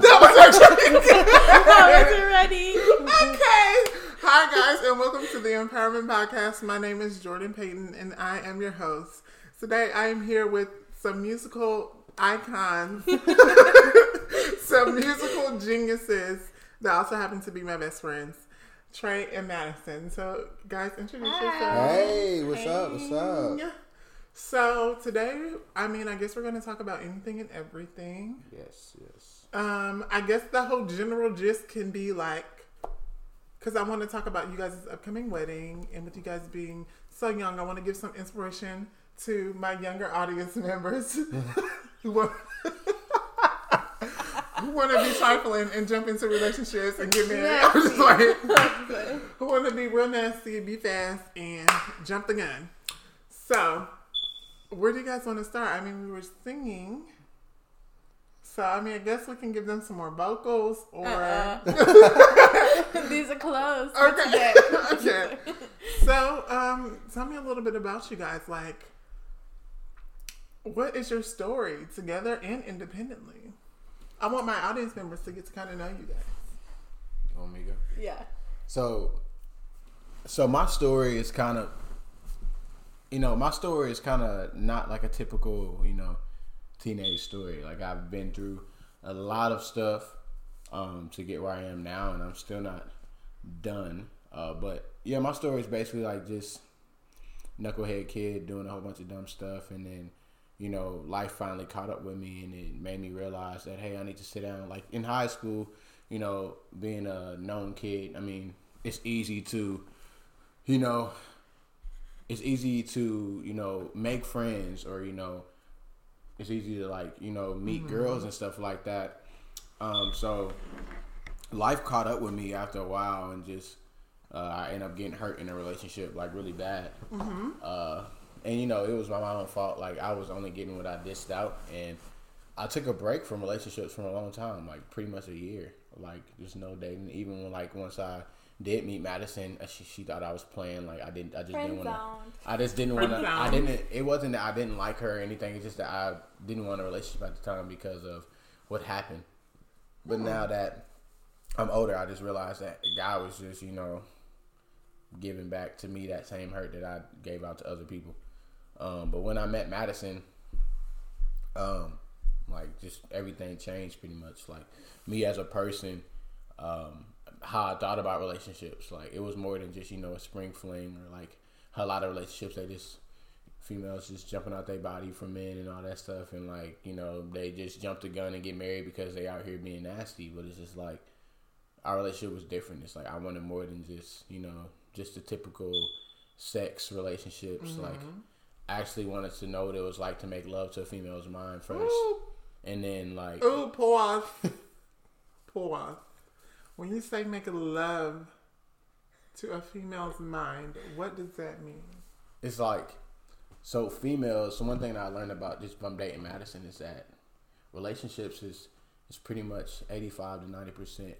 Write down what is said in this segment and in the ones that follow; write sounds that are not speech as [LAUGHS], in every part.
That was our [LAUGHS] drink. I wasn't ready. okay. Hi, guys, and welcome to the Empowerment Podcast. My name is Jordan Payton, and I am your host. Today, I am here with some musical icons, [LAUGHS] some musical geniuses that also happen to be my best friends, Tre and Madison. So, guys, introduce Hi. yourselves. Hey, what's up? What's up? So today, I mean, I guess we're going to talk about anything and everything. Yes, yes. Um, I guess the whole general gist can be like, because I want to talk about you guys' upcoming wedding, and with you guys being so young, I want to give some inspiration to my younger audience [LAUGHS] members who want who want to be trifling and jump into relationships and get married. [LAUGHS] I'm just like, who want to be real nasty, be fast, and jump the gun. So, where do you guys want to start? I mean, we were singing. So, I mean, I guess we can give them some more vocals or. Uh-uh. [LAUGHS] These are closed. Okay. [LAUGHS] okay. So, um, tell me a little bit about you guys. Like, what is your story together and independently? I want my audience members to get to kind of know you guys. You want me to go? Yeah. So, so my story is kind of, you know, my story is kind of not like a typical, you know, teenage story. Like I've been through a lot of stuff um, to get where I am now, and I'm still not done. Uh, but yeah, my story is basically like just knucklehead kid doing a whole bunch of dumb stuff, and then you know life finally caught up with me, and it made me realize that hey, I need to sit down. Like in high school, you know, being a known kid, I mean, it's easy to, you know, it's easy to you know make friends or you know it's easy to like you know meet girls and stuff like that. Um so life caught up with me after a while and just uh, i ended up getting hurt in a relationship like really bad. Uh and you know it was my own fault. Like i was only getting what i dished out and i took a break from relationships for a long time like pretty much a year. Like just no dating even when like once i did meet madison she, she thought i was playing like i didn't i just Friend didn't want to. I just didn't want to. I didn't. It wasn't that I didn't like her or anything. It's just that I didn't want a relationship at the time because of what happened. But now that I'm older, I just realized that God was just you know giving back to me that same hurt that I gave out to other people. Um, but when I met Madison, um, like just everything changed pretty much. Like me as a person, um, how I thought about relationships. Like it was more than just you know a spring fling or like a lot of relationships they just females just jumping out their body for men and all that stuff and like you know they just jump the gun and get married because they out here being nasty. But it's just like our relationship was different. It's like I wanted more than just you know just the typical sex relationships. Mm-hmm. Like I actually wanted to know what it was like to make love to a female's mind first, Ooh, and then like ooh pause. [LAUGHS] pause. When you say make love to a female's mind, what does that mean? it's like so females so one thing that i learned about just from dating madison is that relationships is is pretty much 85 to 90 percent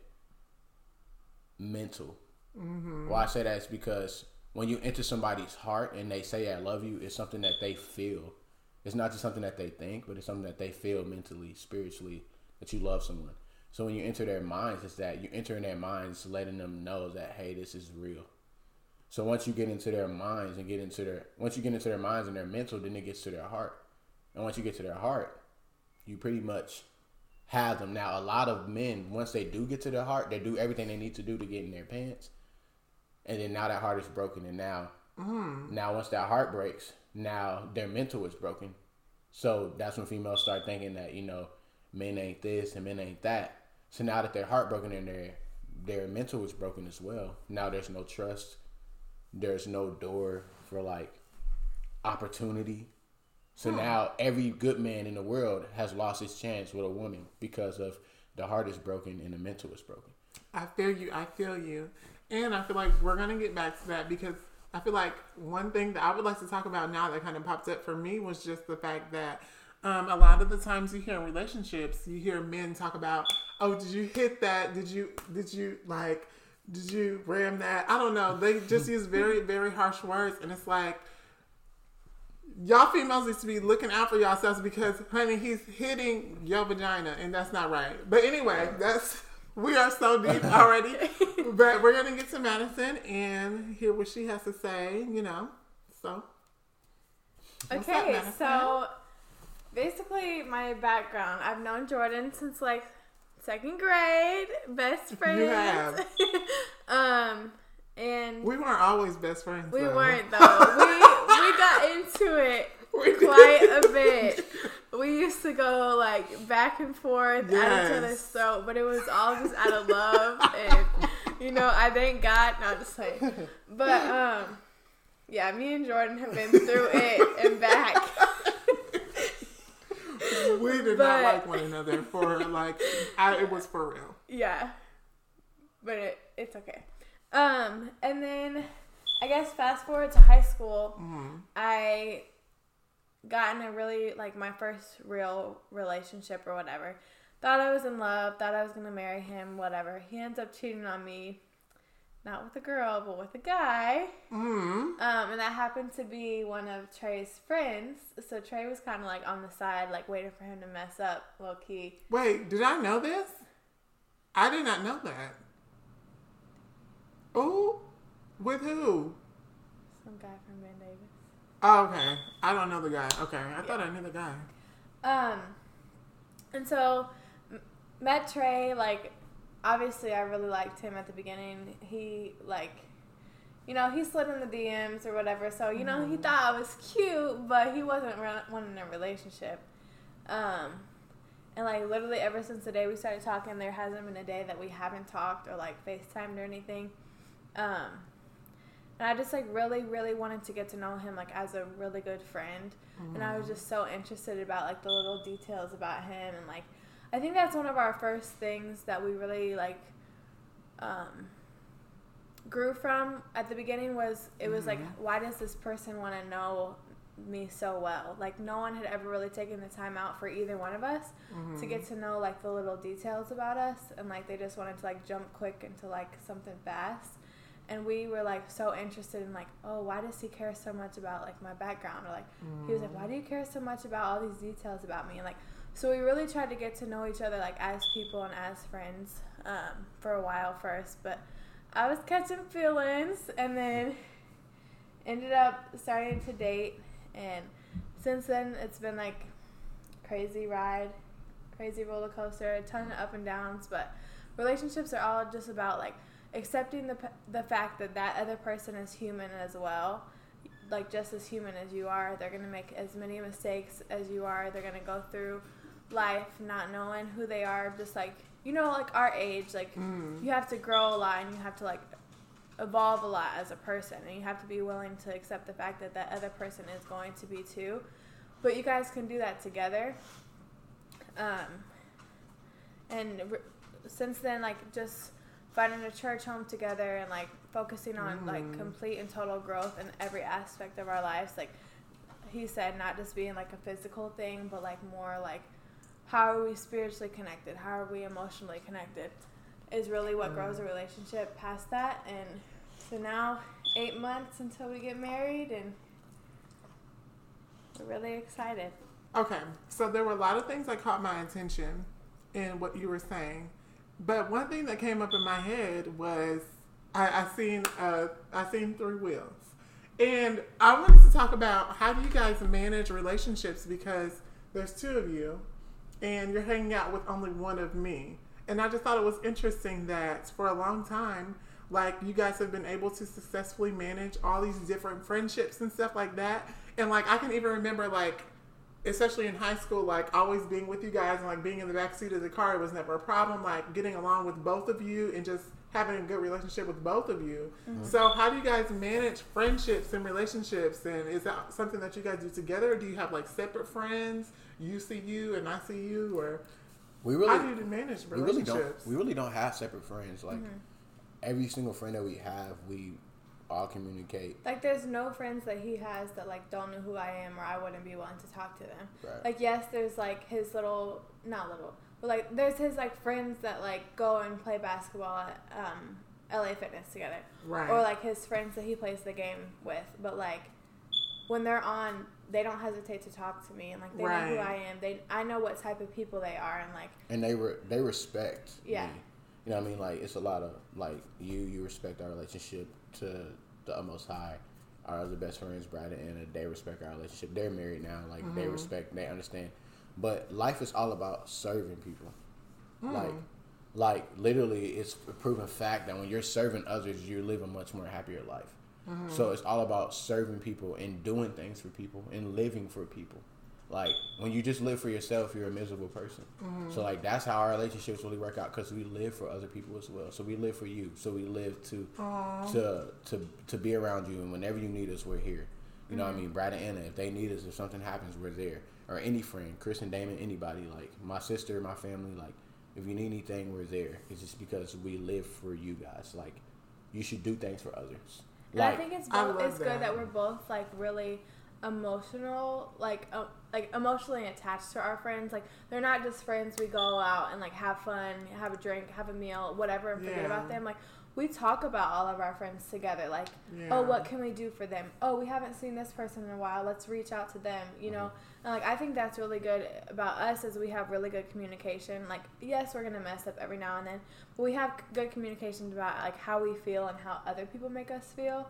mental. Mm-hmm. Why i say that is because when you enter somebody's heart and they say i love you it's something that they feel. It's not just something that they think but it's something that they feel mentally spiritually that you love someone so when you enter their minds it's that you enter in their minds letting them know that hey this is real so once you get into their minds and get into their once you get into their minds and their mental, then it gets to their heart. And once you get to their heart, you pretty much have them. Now a lot of men, once they do get to their heart, they do everything they need to do to get in their pants. And then now that heart is broken and now mm. now once that heart breaks, now their mental is broken. So that's when females start thinking that, you know, men ain't this and men ain't that. So now that they're heartbroken and their their mental is broken as well. Now there's no trust there's no door for like opportunity. So hmm. now every good man in the world has lost his chance with a woman because of the heart is broken and the mental is broken. I feel you. I feel you. And I feel like we're going to get back to that because I feel like one thing that I would like to talk about now that kind of popped up for me was just the fact that um, a lot of the times you hear in relationships, you hear men talk about, "Oh, did you hit that? Did you did you like did you ram that?" I don't know. They just use very very harsh words, and it's like y'all females need to be looking out for yourselves because, honey, he's hitting your vagina, and that's not right. But anyway, that's we are so deep [LAUGHS] already. but we're gonna get to Madison and hear what she has to say. You know, so. What's up, Okay, Madison? so basically my background. I've known Jordan since like second grade, best friends. have. [LAUGHS] um, and we weren't always best friends. we though. weren't [LAUGHS] though. we we got into it [LAUGHS] We did. quite a bit. We used to go like back and forth at each Yes. other's throat, but it was all just out of love and you know, I thank God. Not just saying. But um, yeah, me and Jordan have been through it and back. We did But- not like one another for like I, it was for real. Yeah, but it, it's okay. Um, and then I guess fast forward to high school, Mm-hmm. I got in a really like my first real relationship or whatever. Thought I was in love. Thought I was gonna marry him. Whatever. He ends up cheating on me, not with a girl, but with a guy. Mm. Um, and that happened to be one of Tre's friends. So Tre was kind of like on the side, like waiting for him to mess up, low key. Wait, did I know this? I did not know that. Oh, with who? Some guy from Ben Davis. Oh, okay. I don't know the guy. Okay, I thought I knew the guy. Um, and so met Tre. Like, obviously, I really liked him at the beginning. He like, you know, he slid in the DMs or whatever. So you know, he thought I was cute, but he wasn't re- wanting a relationship. Um, and like literally ever since the day we started talking, there hasn't been a day that we haven't talked or like FaceTimed or anything. Um, and I just like really, really wanted to get to know him like as a really good friend. And I was just so interested about like the little details about him and like I think that's one of our first things that we really like um grew from at the beginning was it was like mm-hmm. why does this person want to know me so well? Like no one had ever really taken the time out for either one of us to mm-hmm. get to know like the little details about us and like they just wanted to like jump quick into like something fast. And we were like so interested in like oh why does he care so much about like my background? Or like he was like mm. why do you care so much about all these details about me? And like so we really tried to get to know each other like as people and as friends um, for a while first but i was catching feelings and then ended up starting to date and since then it's been like crazy ride crazy roller coaster a ton of up and downs but relationships are all just about like accepting the, the fact that that other person is human as well. Like just as human as you are they're going to make as many mistakes as you are they're going to go through life not knowing who they are just like you know like our age like Mm. you have to grow a lot and you have to like evolve a lot as a person and you have to be willing to accept the fact that that other person is going to be too but you guys can do that together um and re- since then like just finding a church home together and like focusing on like Mm. complete and total growth in every aspect of our lives like he said not just being like a physical thing but like more like how are we spiritually connected? How are we emotionally connected? Is really what grows a relationship past that. And so now eight months until we get married and we're really excited. Okay, so there were a lot of things that caught my attention in what you were saying, but one thing that came up in my head was I, I seen uh, I seen three wheels, and I wanted to talk about how do you guys manage relationships because there's two of you, and you're hanging out with only one of me, and I just thought it was interesting that for a long time. Like you guys have been able to successfully manage all these different friendships and stuff like that, and like I can even remember like especially in high school, like always being with you guys and like being in the back seat of the car was never a problem. Like getting along with both of you and just having a good relationship with both of you. Mm-hmm. So, how do you guys manage friendships and relationships? And is that something that you guys do together? Or do you have like separate friends? You see you and I see you, or We really how do really, you manage we really don't, we really don't have separate friends. Like mm-hmm. every single friend that we have, we all communicate. Like there's no friends that he has that like don't know who I am or I wouldn't be willing to talk to them. Right. Like yes, there's like his little not little, but like there's his like friends that like go and play basketball at um LA Fitness together. right. Or like his friends that he plays the game with. But like when they're on, they don't hesitate to talk to me and like they know who I am. They I know what type of people they are and like and they re- they respect Yeah. me. You know what I mean? Like it's a lot of like you you respect our relationship to the utmost high. Our other best friends, Brad and Anna, they respect our relationship. They're married now. Like they Mm-hmm. respect, they understand. But life is all about serving people. Mm. Like like literally it's a proven fact that when you're serving others you live a much more happier life. Mm-hmm. So it's all about serving people and doing things for people and living for people. Like when you just live for yourself, you're a miserable person. Mm-hmm. So like that's how our relationships really work out because we live for other people as well. So we live for you. So we live to to to to be around you, and whenever you need us, we're here. You know what I mean? Brad and Anna, if they need us, if something happens, we're there. Or any friend, Chris and Damon, anybody like my sister, my family, like if you need anything, we're there. It's just because we live for you guys. Like you should do things for others. And Like I think it's both, love it's good that. that we're both like really emotional, like uh, like emotionally attached to our friends. Like they're not just friends we go out and like have fun, have a drink, have a meal, whatever, and forget Yeah. about them. Like we talk about all of our friends together. Like, Yeah. oh, what can we do for them? Oh, we haven't seen this person in a while. Let's reach out to them. You know, and like I think that's really good about us is we have really good communication. Like, yes, we're gonna mess up every now and then, but we have good communication about like how we feel and how other people make us feel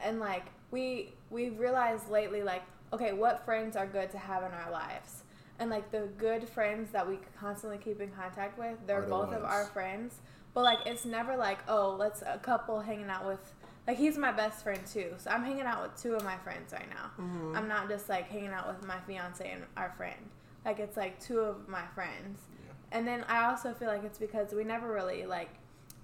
and like we we've realized lately like okay what friends are good to have in our lives and like the good friends that we constantly keep in contact with they're both of our friends but like it's never like oh let's a couple hanging out with like he's my best friend too. So i'm hanging out with two of my friends right now. Mm-hmm. i'm not just like hanging out with my fiance and our friend. Like it's like two of my friends. And then i also feel like it's because we never really like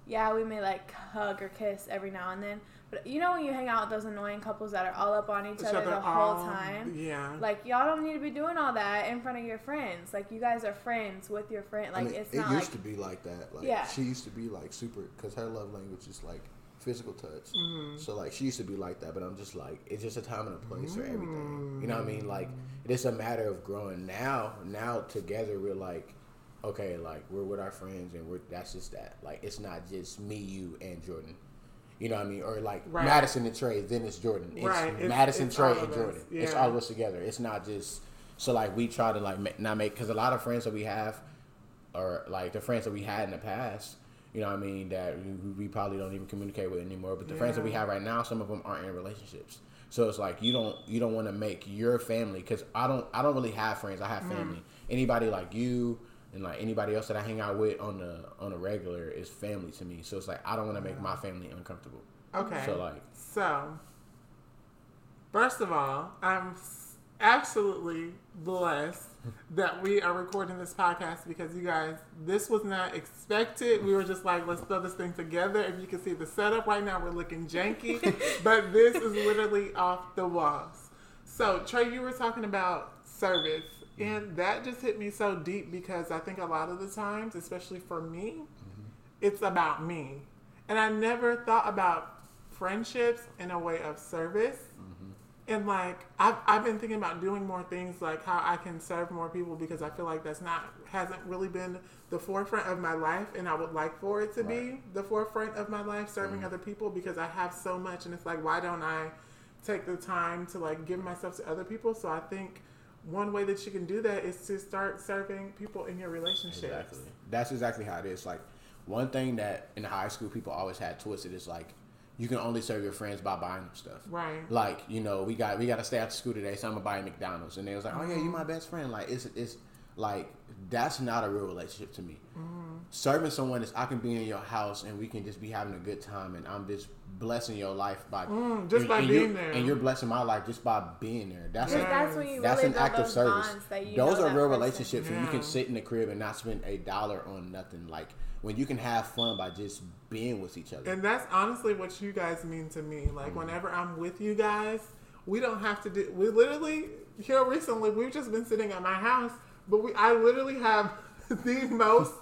yeah, we may like hug or kiss every now and then. But you know when you hang out with those annoying couples that are all up on each, Each other, other the whole time? Yeah. Like y'all don't need to be doing all that in front of your friends. Like you guys are friends with your friend. Like I mean, it's it not used like to be like that. Like Yeah. she used to be like super because her love language is like physical touch. Mm-hmm. So like she used to be like that, but I'm just like it's just a time and a place for everything. You know what I mean? Like it is a matter of growing. Now, now together we're like, okay, like we're with our friends and we're that's just that. Like it's not just me, you, and Jordan. You know what I mean? Or like Right. Madison and Tre, then it's Jordan. It's Right. Madison, it's Tre, and. Jordan. It's all of us together. It's not just so like we try to like not make because a lot of friends that we have or like the friends that we had in the past, you know what I mean, that we, we probably don't even communicate with anymore. But the friends that we have right now, some of them aren't in relationships. So it's like you don't you don't want to make your family because I don't I don't really have friends. I have Mm-hmm. family. Anybody like you and like anybody else that I hang out with on the on a regular is family to me. So it's like I don't want to make my family uncomfortable. Okay. So like So, first of all, I'm absolutely blessed [LAUGHS] that we are recording this podcast because you guys, this was not expected. We were just like, let's throw this thing together. If you can see the setup right now, we're looking janky, [LAUGHS] but this is literally off the walls. So, Tre, you were talking about service, Mm-hmm. and that just hit me so deep because I think a lot of the times, especially for me, mm-hmm. it's about me. And I never thought about friendships in a way of service. Mm-hmm. And like I've, I've been thinking about doing more things like how I can serve more people because I feel like that's not hasn't really been the forefront of my life and I would like for it to be the forefront of my life serving other people because I have so much and it's like why don't I take the time to like give myself to other people? So I think one way that you can do that is to start serving people in your relationships. Exactly. That's exactly how it is. Like one thing that in high school people always had twisted is like you can only serve your friends by buying them stuff. Right. Like you know we got we got to stay after school today, so I'm gonna buy McDonald's, and they was like, oh yeah, you're my best friend. Like it's it's like that's not a real relationship to me. Serving someone is I can be in your house and we can just be having a good time, and I'm just blessing your life by Mm, just and- by and being you're- there. and you're blessing my life just by being there. That's But a, that's when you that's really an act of those service. bonds that you Those are real person. relationships when you can sit in the crib and not spend a dollar on nothing. Like when you can have fun by just being with each other. And that's honestly what you guys mean to me. Like Mm-hmm. whenever I'm with you guys, we don't have to do. We literally here recently we've just been sitting at my house, but we I literally have [LAUGHS] the most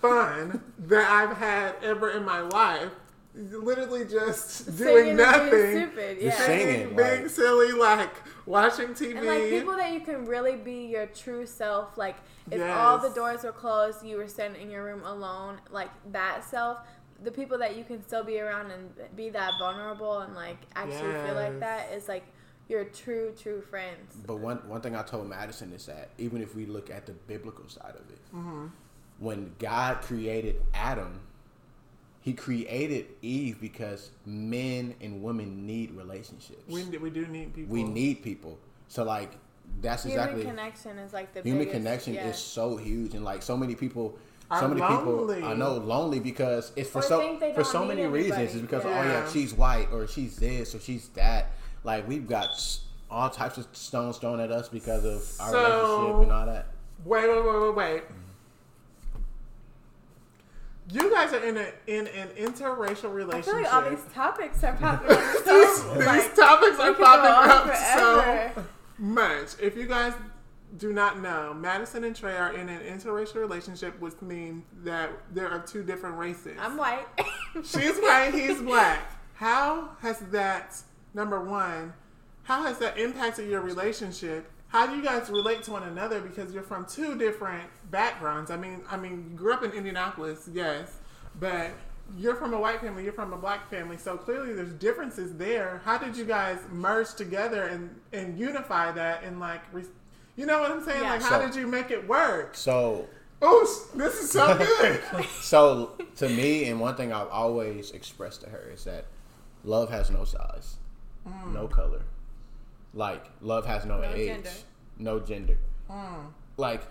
fun that I've had ever in my life. Literally just Singing doing and being nothing, stupid, Just yeah. singing. being, being silly, like watching TV. And like people that you can really be your true self, like if all the Yes. doors were closed, you were sitting in your room alone, like that self. The people that you can still be around and be that vulnerable and like actually feel like Yes. that is like your true true friends. But one one thing I told Madison is that even if we look at the biblical side of it, Mm-hmm. when God created Adam, He created Eve because men and women need relationships. We we do need people. We need people. So like that's Human exactly connection is like the human biggest, connection yeah. is so huge and like so many people so many lonely. people I know lonely because it's for Or so for so need many reasons. anybody. It's because oh Yeah. yeah, she's white or she's this or she's that. Like we've got all types of stones thrown at us because of our So- relationship and all that. Wait, wait, wait, wait, wait. You guys are in a in an interracial relationship. I relationship. feel like all these topics are popping up so [LAUGHS] These [LAUGHS] like, topics are popping up forever. so much. If you guys do not know, Madison and Tre are in an interracial relationship, which means that there are two different races. I'm white. [LAUGHS] She's white, he's black. How has that number one? How has that impacted your relationship? How do you guys relate to one another because you're from two different backgrounds? I mean, I mean, you grew up in Indianapolis, yes, but you're from a white family, you're from a black family, so clearly there's differences there. How did you guys merge together and and unify that and like, re- you know what I'm saying? Yeah. Like, how So- did you make it work? So Oh, this is so [LAUGHS] good. so to me and one thing I've always expressed to her is that love has no size, no mm. color. Like love has no, No age, gender. no gender. Mm. Like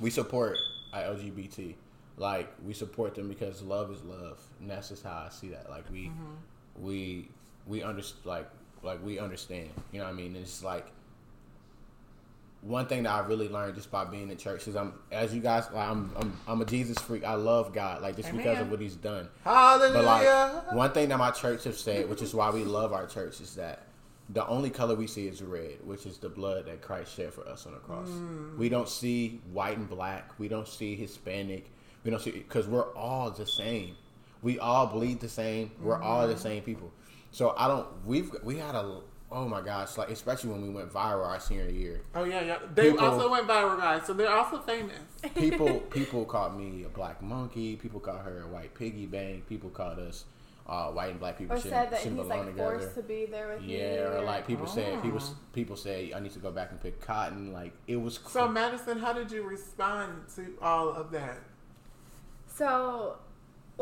we support LGBT. Like we support them because love is love, and that's just how I see that. Like we, mm-hmm. we, we understand. Like like we understand. You know what I mean? It's like one thing that I really learned just by being in church is I'm as you guys like I'm I'm, I'm a Jesus freak. I love God like just because of what He's done. Hallelujah. But like one thing that my church have said, which is why we love our church, is that the only color we see is red, which is the blood that Christ shed for us on the cross. Mm. We don't see white and black. We don't see Hispanic. We don't see because we're all the same. We all bleed the same. We're all the mm. same people. So I don't. We've we had a oh my gosh, like especially when we went viral our senior year. Oh yeah, yeah. They People- also went viral, guys. So they're also famous. [LAUGHS] [LAUGHS] people people called me a black monkey. People called her a white piggy bank. People called us uh, white and black people or shouldn't, said that he's shouldn't belong like together. forced to be there with you. Yeah, or like people said people Oh. people say I need to go back and pick cotton. Like it was So Madison, how did you respond to all of that? So,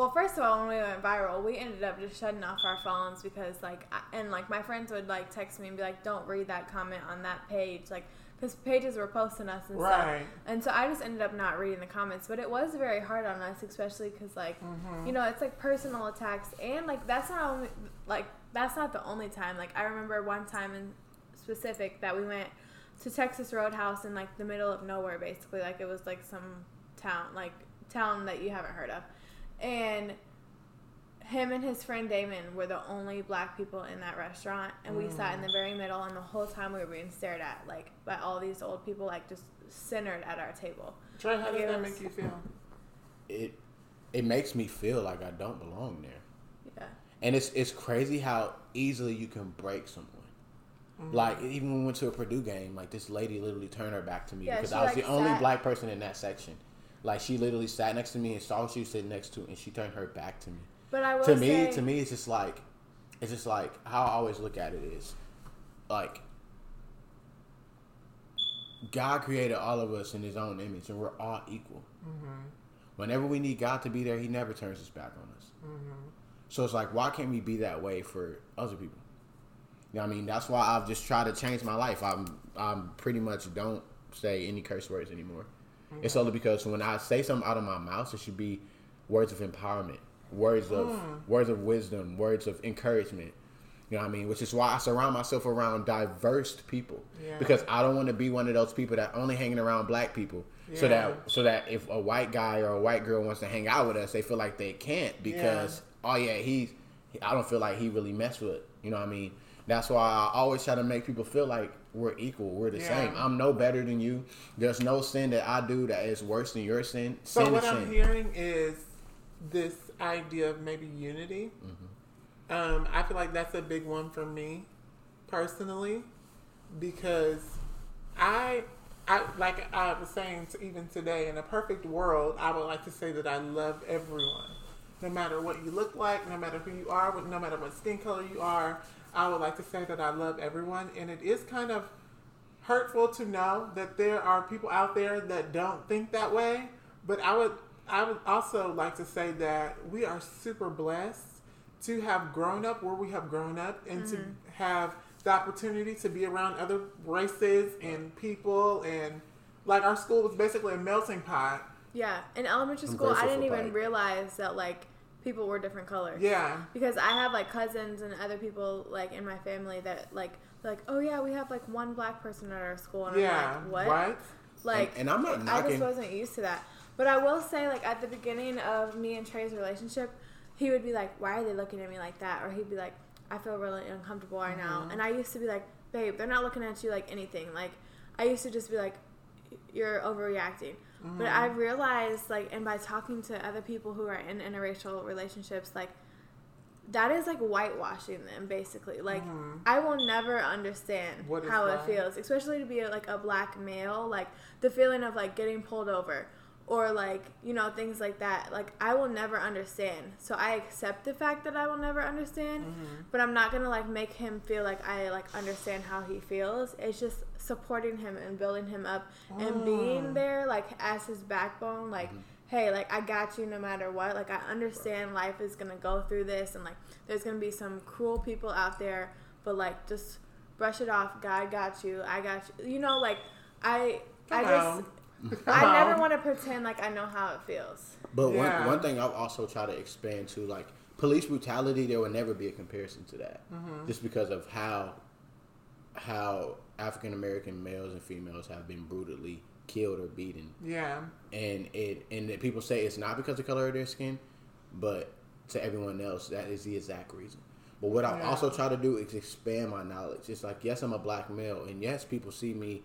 well, first of all, when we went viral, we ended up just shutting off our phones because, like, I, and like my friends would like text me and be like, "Don't read that comment on that page," like, because pages were posting us and stuff. Right. And so I just ended up not reading the comments, but it was very hard on us, especially because, like, mm-hmm. you know, it's like personal attacks, and like that's not only like that's not the only time. Like, I remember one time in specific that we went to Texas Roadhouse in like the middle of nowhere, basically. Like it was like some town, like town that you haven't heard of, and him and his friend Damon were the only black people in that restaurant, and we sat in the mm. very middle, and the whole time we were being stared at, like by all these old people, like just centered at our table. Tre, how does It that was- make you feel? it it makes me feel like I don't belong there. Yeah. And it's it's crazy how easily you can break someone. Mm. Like even when we went to a Purdue game, like this lady literally turned her back to me Yeah, because I was like, the only black person in that section. Like she literally sat next to me and saw who she was sitting next to, and she turned her back to me. But I will to me, say, to me, it's just like, it's just like how I always look at it is, like, God created all of us in His own image, and we're all equal. Mm-hmm. Whenever we need God to be there, He never turns His back on us. Mm-hmm. So it's like, why can't we be that way for other people? You know what I mean? That's why I've just tried to change my life. I'm, I'm pretty much don't say any curse words anymore. It's only because when I say something out of my mouth, it should be words of empowerment, words of hmm. words of wisdom, words of encouragement. You know what I mean? Which is why I surround myself around diverse people Yeah. because I don't want to be one of those people that only hanging around black people. So that so that if a white guy or a white girl wants to hang out with us, they feel like they can't because oh yeah, he's I don't feel like he really messed with. You know what I mean? That's why I always try to make people feel like we're equal, we're the Yeah. same. I'm no better than you. There's no sin that I do that is worse than your sin. So sin what I'm sin. hearing is this idea of maybe unity. Um, I feel like that's a big one for me personally because I, I like I was saying to even today in a perfect world, I would like to say that I love everyone, no matter what you look like, no matter who you are, no matter what skin color you are. I would like to say that I love everyone, and it is kind of hurtful to know that there are people out there that don't think that way. But I would I would also like to say that we are super blessed to have grown up where we have grown up and to mm-hmm. have the opportunity to be around other races and people and like our school was basically a melting pot. Yeah, in elementary school, I didn't even Pike. realize that like people were different colors. Yeah. Because I have like cousins and other people like in my family that like like oh yeah we have like one black person at our school and Yeah. I'm like what Right? like And- and I'm not I just wasn't used to that. But I will say like at the beginning of me and Tre's relationship, he would be like why are they looking at me like that or he'd be like I feel really uncomfortable right now Mm-hmm. and I used to be like babe they're not looking at you like anything like I used to just be like you're overreacting. But I Mm-hmm. realized, like, and by talking to other people who are in interracial relationships, like, that is like whitewashing them, basically. Like, I will never understand Mm-hmm. How that? it feels, especially to be a, like a black male. Like, the feeling of like getting pulled over or like, you know, things like that. Like, I will never understand. So I accept the fact that I will never understand, Mm-hmm. but I'm not gonna like make him feel like I like understand how he feels. It's just supporting him and building him up and Mm. being there like as his backbone like hey like i got you no matter what. Like i understand life is gonna go through this and like there's gonna be some cruel people out there but like just brush it off. God got you. I got you. You know like i i Come just on. [LAUGHS] i never want to pretend like i know how it feels. But Yeah. one one thing I've also tried to expand to like police brutality, there will never be a comparison to that, Mm-hmm. just because of how how African American males and females have been brutally killed or beaten, Yeah. and it and that people say it's not because of the color of their skin, but to everyone else that is the exact reason. But what I Yeah. also try to do is expand my knowledge. It's like yes, I'm a black male, and yes, people see me.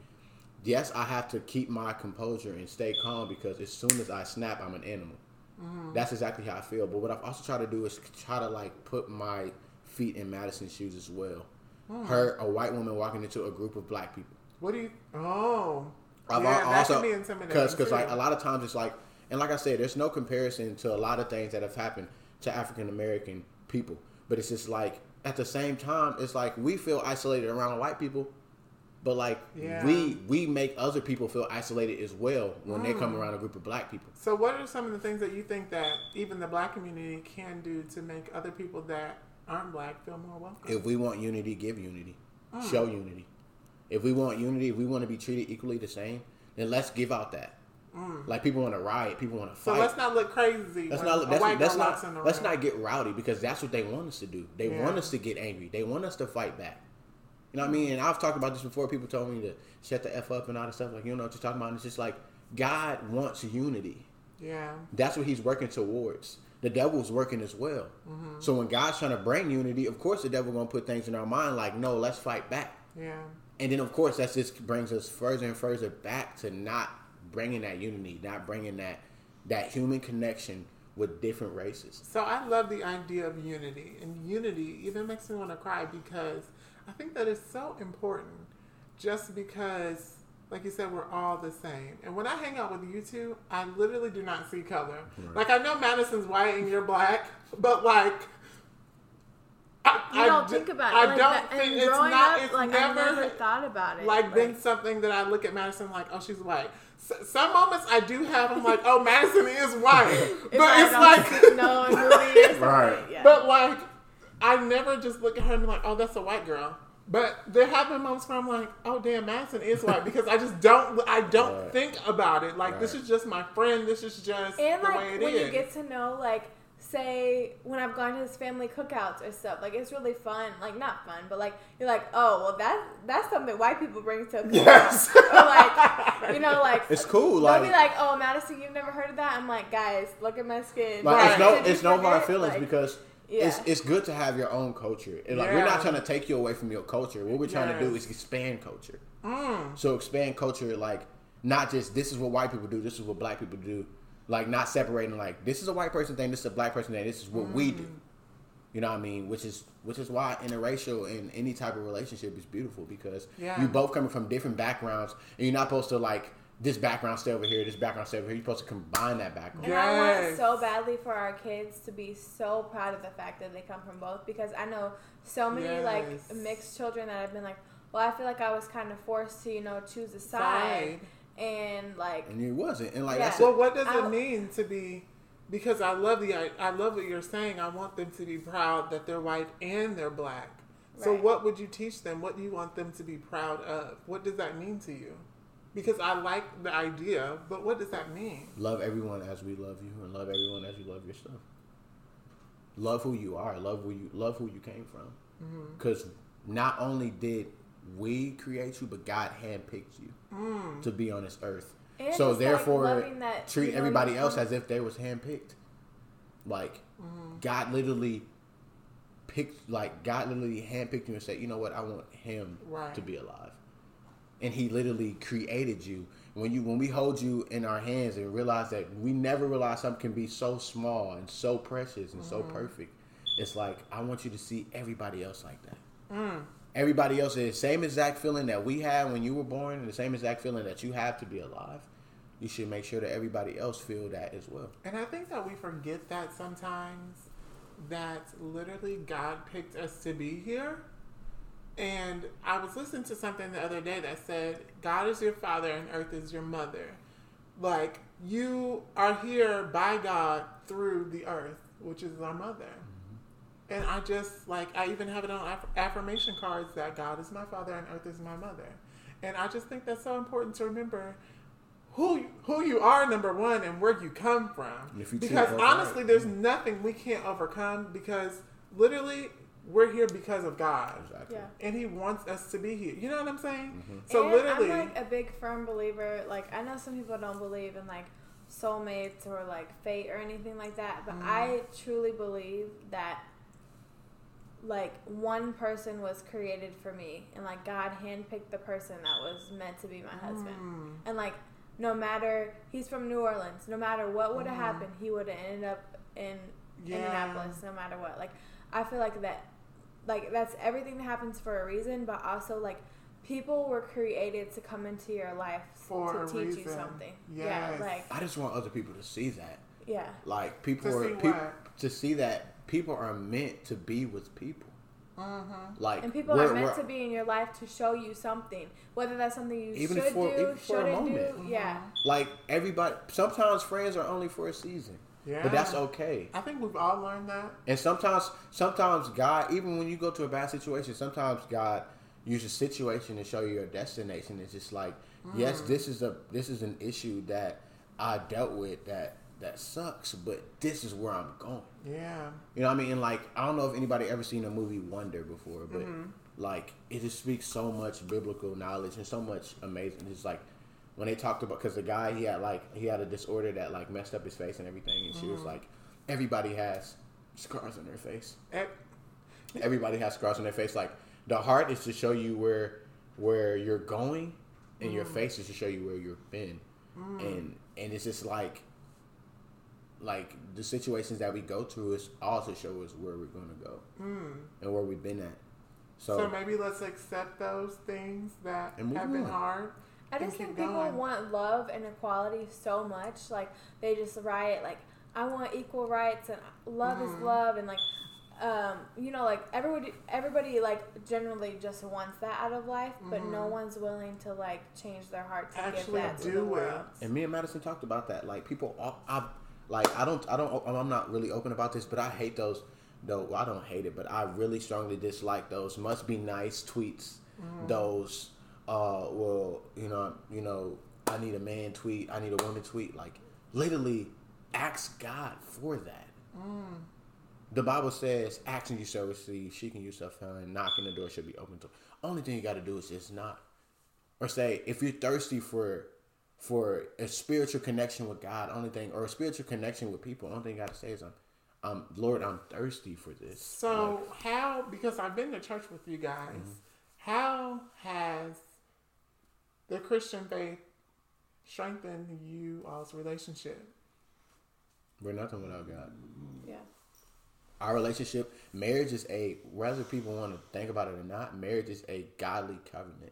Yes, I have to keep my composure and stay calm because as soon as I snap, I'm an animal. Mm-hmm. That's exactly how I feel. But what I've also tried to do is try to like put my feet in Madison's shoes as well. Her, a white woman walking into a group of black people. What do you Oh. I've yeah, al- that also can be intimidating. because because like a lot of times it's like and like I said, there's no comparison to a lot of things that have happened to African American people. But it's just like at the same time, it's like we feel isolated around white people, but like Yeah. we we make other people feel isolated as well when they Mm. come around a group of black people. So, what are some of the things that you think that even the black community can do to make other people that aren't black feel more welcome? If we want unity, give unity, Mm. show unity. If we want unity, if we want to be treated equally the same, then let's give out that. Like people want to riot, people want to Mm. so let's not look crazy. Let's not. a Let's, white let's girl walks in the not. Let's room. not get rowdy because that's what they want us to do. They Yeah. want us to get angry. They want us to fight back. You know what I mean? And I've talked about this before. People told me to shut the f up and all this stuff. Like you don't know what you're talking about. And it's just like God wants unity. Yeah. That's what He's working towards. The devil's working as well. Mm-hmm. So when God's trying to bring unity, of course the devil gonna put things in our mind like, no, let's fight back. Yeah. And then of course that just brings us further and further back to not bringing that unity, not bringing that that human connection with different races. So I love the idea of unity, and unity even makes me want to cry because I think that is so important. Just because, like you said, we're all the same. And when I hang out with you two, I literally do not see color. Like I know Madison's white and you're black, but like. I, you I don't d- think about it I like don't that, think it's growing not. up it's like never, i never thought about it like been something that I look at Madison like, oh, she's white. S- some moments I do have. I'm like, oh, Madison is white, [LAUGHS] but it's like no a movie [LAUGHS] Right. yeah. But like, I never just look at her and be like, "Oh, that's a white girl." But there have been moments where I'm like, "Oh, damn, Madison is white," because I just don't, I don't Right. think about it. Like, this is just my friend. This is just And the like way it when is. you get to know like say when I've gone to his family cookouts or stuff, like it's really fun. Like not fun, but like you're like, oh well that that's something white people bring to a cookout. Yes. or like you know, like [LAUGHS] It's cool. they'll Like, be like, Oh Madison, you've never heard of that? I'm like, guys, look at my skin. like Right. it's no Did it's no hard feelings Like, because yeah. it's it's good to have your own culture. And, like we're not trying to take you away from your culture. What we're trying to do is expand culture. Mm. So expand culture like not just this is what white people do, this is what black people do. Like not separating like this is a white person thing, this is a black person thing, this is what we Mm. do. You know what I mean? Which is which is why interracial and any type of relationship is beautiful because Yeah. you both coming from different backgrounds and you're not supposed to like this background stay over here, this background stay over here. You're supposed to combine that background. And I want so badly for our kids to be so proud of the fact that they come from both because I know so many like mixed children that have been like, well, I feel like I was kind of forced to, you know, choose a side, and like, And it wasn't. And like Yeah. that's Well, what does I- it mean to be? Because I love the I, I love what you're saying. I want them to be proud that they're white and they're black. So what would you teach them? What do you want them to be proud of? What does that mean to you? Because I like the idea, but what does that mean? Love everyone as we love you, and love everyone as you love yourself. Love who you are. Love who you love who you came from. Mm-hmm. Because not only did we create you, but God handpicked you Mm. to be on this earth. and so just, like, therefore, that, treat everybody else as if they was handpicked. Like Mm-hmm. God literally picked, like God literally handpicked you and said, "You know what? I want him Right. to be alive." And He literally created you. When you when we hold you in our hands and realize that we never realize something can be so small and so precious and so perfect, it's like I want you to see everybody else like that. Mm. Everybody else is same exact feeling that we had when you were born, and the same exact feeling that you have to be alive. You should make sure that everybody else feel that as well. And I think that we forget that sometimes that literally God picked us to be here. And I was listening to something the other day that said, God is your father and earth is your mother. Like, you are here by God through the earth, which is our mother. And I just, like, I even have it on aff- affirmation cards that God is my father and earth is my mother. And I just think that's so important to remember who who you are number one and where you come from if you because honestly there's nothing we can't overcome because literally we're here because of god Exactly. Yeah. and he wants us to be here you know what i'm saying Mm-hmm. so and literally I'm like a big firm believer. Like I know some people don't believe in like soulmates or like fate or anything like that, but Mm. I truly believe that like one person was created for me, and like God handpicked the person that was meant to be my husband, Mm. and like no matter he's from New Orleans, no matter what would have Mhm. happened, he would have ended up in Yeah. Indianapolis, no matter what. Like I feel like that, like that's everything that happens for a reason, but also like people were created to come into your life For to a teach you something. Yes. Yeah, like I just want other people to see that. yeah, Like people To are see people what? to see that people are meant to be with people. Mhm. Like and people we're- are meant to be in your life to show you something, whether that's something you Even should for- do, even for a shouldn't moment. do. Yeah, like everybody. Sometimes friends are only for a season, yeah but that's okay. i think we've all learned that And sometimes, sometimes God, even when you go to a bad situation, sometimes God uses situation to show you your destination. It's just like, yes, Mm. this is a this is an issue that I dealt with that that sucks, but this is where I'm going. yeah You know what I mean? And like, I don't know if anybody ever seen the movie Wonder before, but Mm-hmm. like, it just speaks so much biblical knowledge and so much amazing. It's like when they talked about because the guy he had like he had a disorder that like messed up his face and everything, and she Mm-hmm. was like, everybody has scars on their face. Eh, Everybody has scars on their face. Like the heart is to show you where where you're going, and your face is to show you where you've been, and and it's just like like the situations that we go through is all to show us where we're going to go mm. and where we've been at. so, So, maybe let's accept those things that have been on. hard I just think people going. want love and equality so much. Like they just riot like I want equal rights and love is Mhm. love and like um, you know like everybody everybody like generally just wants that out of life, but no Mhm. one's willing to like change their heart to Actually give that to do the it. world. and me and Madison talked about that. Like people, I, I like I don't, I don't, I'm not really open about this, but I hate those. Though well, I don't hate it, but I really strongly dislike those must be nice tweets. Those, uh, well, you know, you know, I need a man tweet, I need a woman tweet. Like literally, ask God for that. The Bible says, "Asking you shall receive, seeking you shall find, knocking the door should be open to." Only thing you got to do is just knock, or say if you're thirsty for for a spiritual connection with God. Only thing, or a spiritual connection with people. Only thing you got to say is, "I'm, um, Lord, I'm thirsty for this." So how? Because I've been to church with you guys. Mm-hmm. How has the Christian faith strengthened you all's relationship? we're nothing without God. Yeah. Our relationship, marriage is a whether people want to think about it or not, marriage is a godly covenant.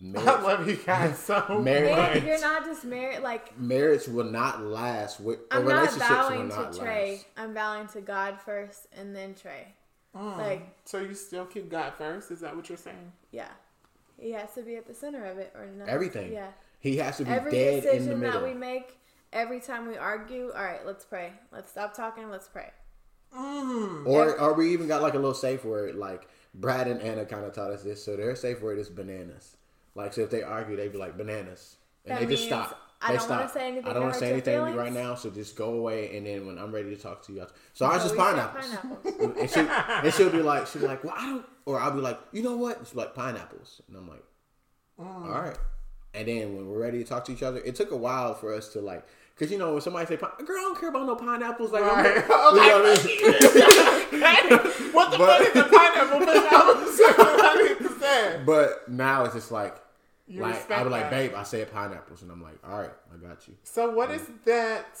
marriage, I love you guys so [LAUGHS] Married- much. Man, you're not just married. Like marriage will not last. I'm not relationships vowing will to Tre. last. I'm vowing to God first, and then Tre. Mm. Like so you still keep God first? Is that what you're saying? yeah, he has to be at the center of it, or not. Everything. Yeah. He has to be Every dead in the decision middle. that we make, every time we argue, all right, let's pray. Let's stop talking. Let's pray. Mm. Or or we even got like a little safe word. Like Brad and Anna kind of taught us this. So their safe word is bananas. Like so if they argue, they'd be like bananas, and That they just stop. I don't wanna say anything I don't want to say anything to you feelings. right now. So just go away, and then when I'm ready to talk to you, I'll so I was just pineapples. pineapples. and, she, [LAUGHS] and she'll be like, she'll be like, well, I don't, or I'll be like, you know what? It's like pineapples, and I'm like, Mm. all right. And then when we're ready to talk to each other, it took a while for us to like, cause you know when somebody say, "Girl, I don't care about no pineapples," like, I'm- Right. [LAUGHS] you know what [LAUGHS] what the But- fuck is a pineapple? But I was saying what I need to say. But now it's just like, You like I be like, babe, I said pineapples, and I'm like, all right, I got you. So what is that?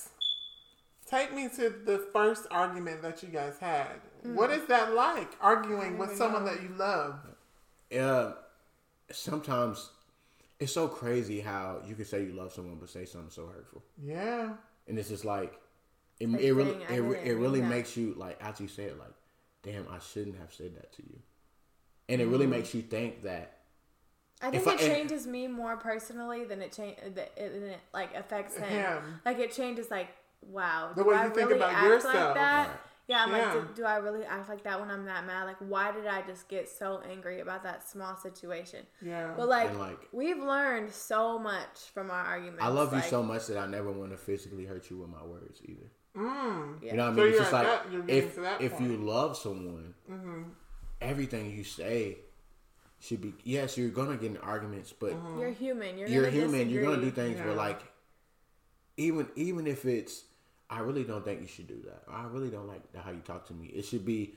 Take me to the first argument that you guys had. What is that like? Arguing with someone that you love. Uh, sometimes it's so crazy how you can say you love someone but say something so hurtful, Yeah. and it's just like, it, Like, it really, dang, it, it really makes you like after you say it, like, damn, I shouldn't have said that to you, and it really makes you think that I think If I- it and- changes me more personally than it change than it like affects him. Him. Like it changes like wow. The do way I you think really about act yourself. Like that? Right. Yeah, I'm Yeah. like, do, do I really act like that when I'm that mad? Like, why did I just get so angry about that small situation? Yeah. But like, like- we've learned so much from our arguments. I love you so much that I never want to physically hurt you with my words either. mm. Yeah. You know what I mean? It's just like that- if if you point. Mm-hmm. love someone, everything you say should be yes. You're gonna get in arguments, but mm-hmm. You're human. You're, you're gonna human. You're gonna do disagree. things where like even even if it's I really don't think you should do that. I really don't like how you talk to me. It should be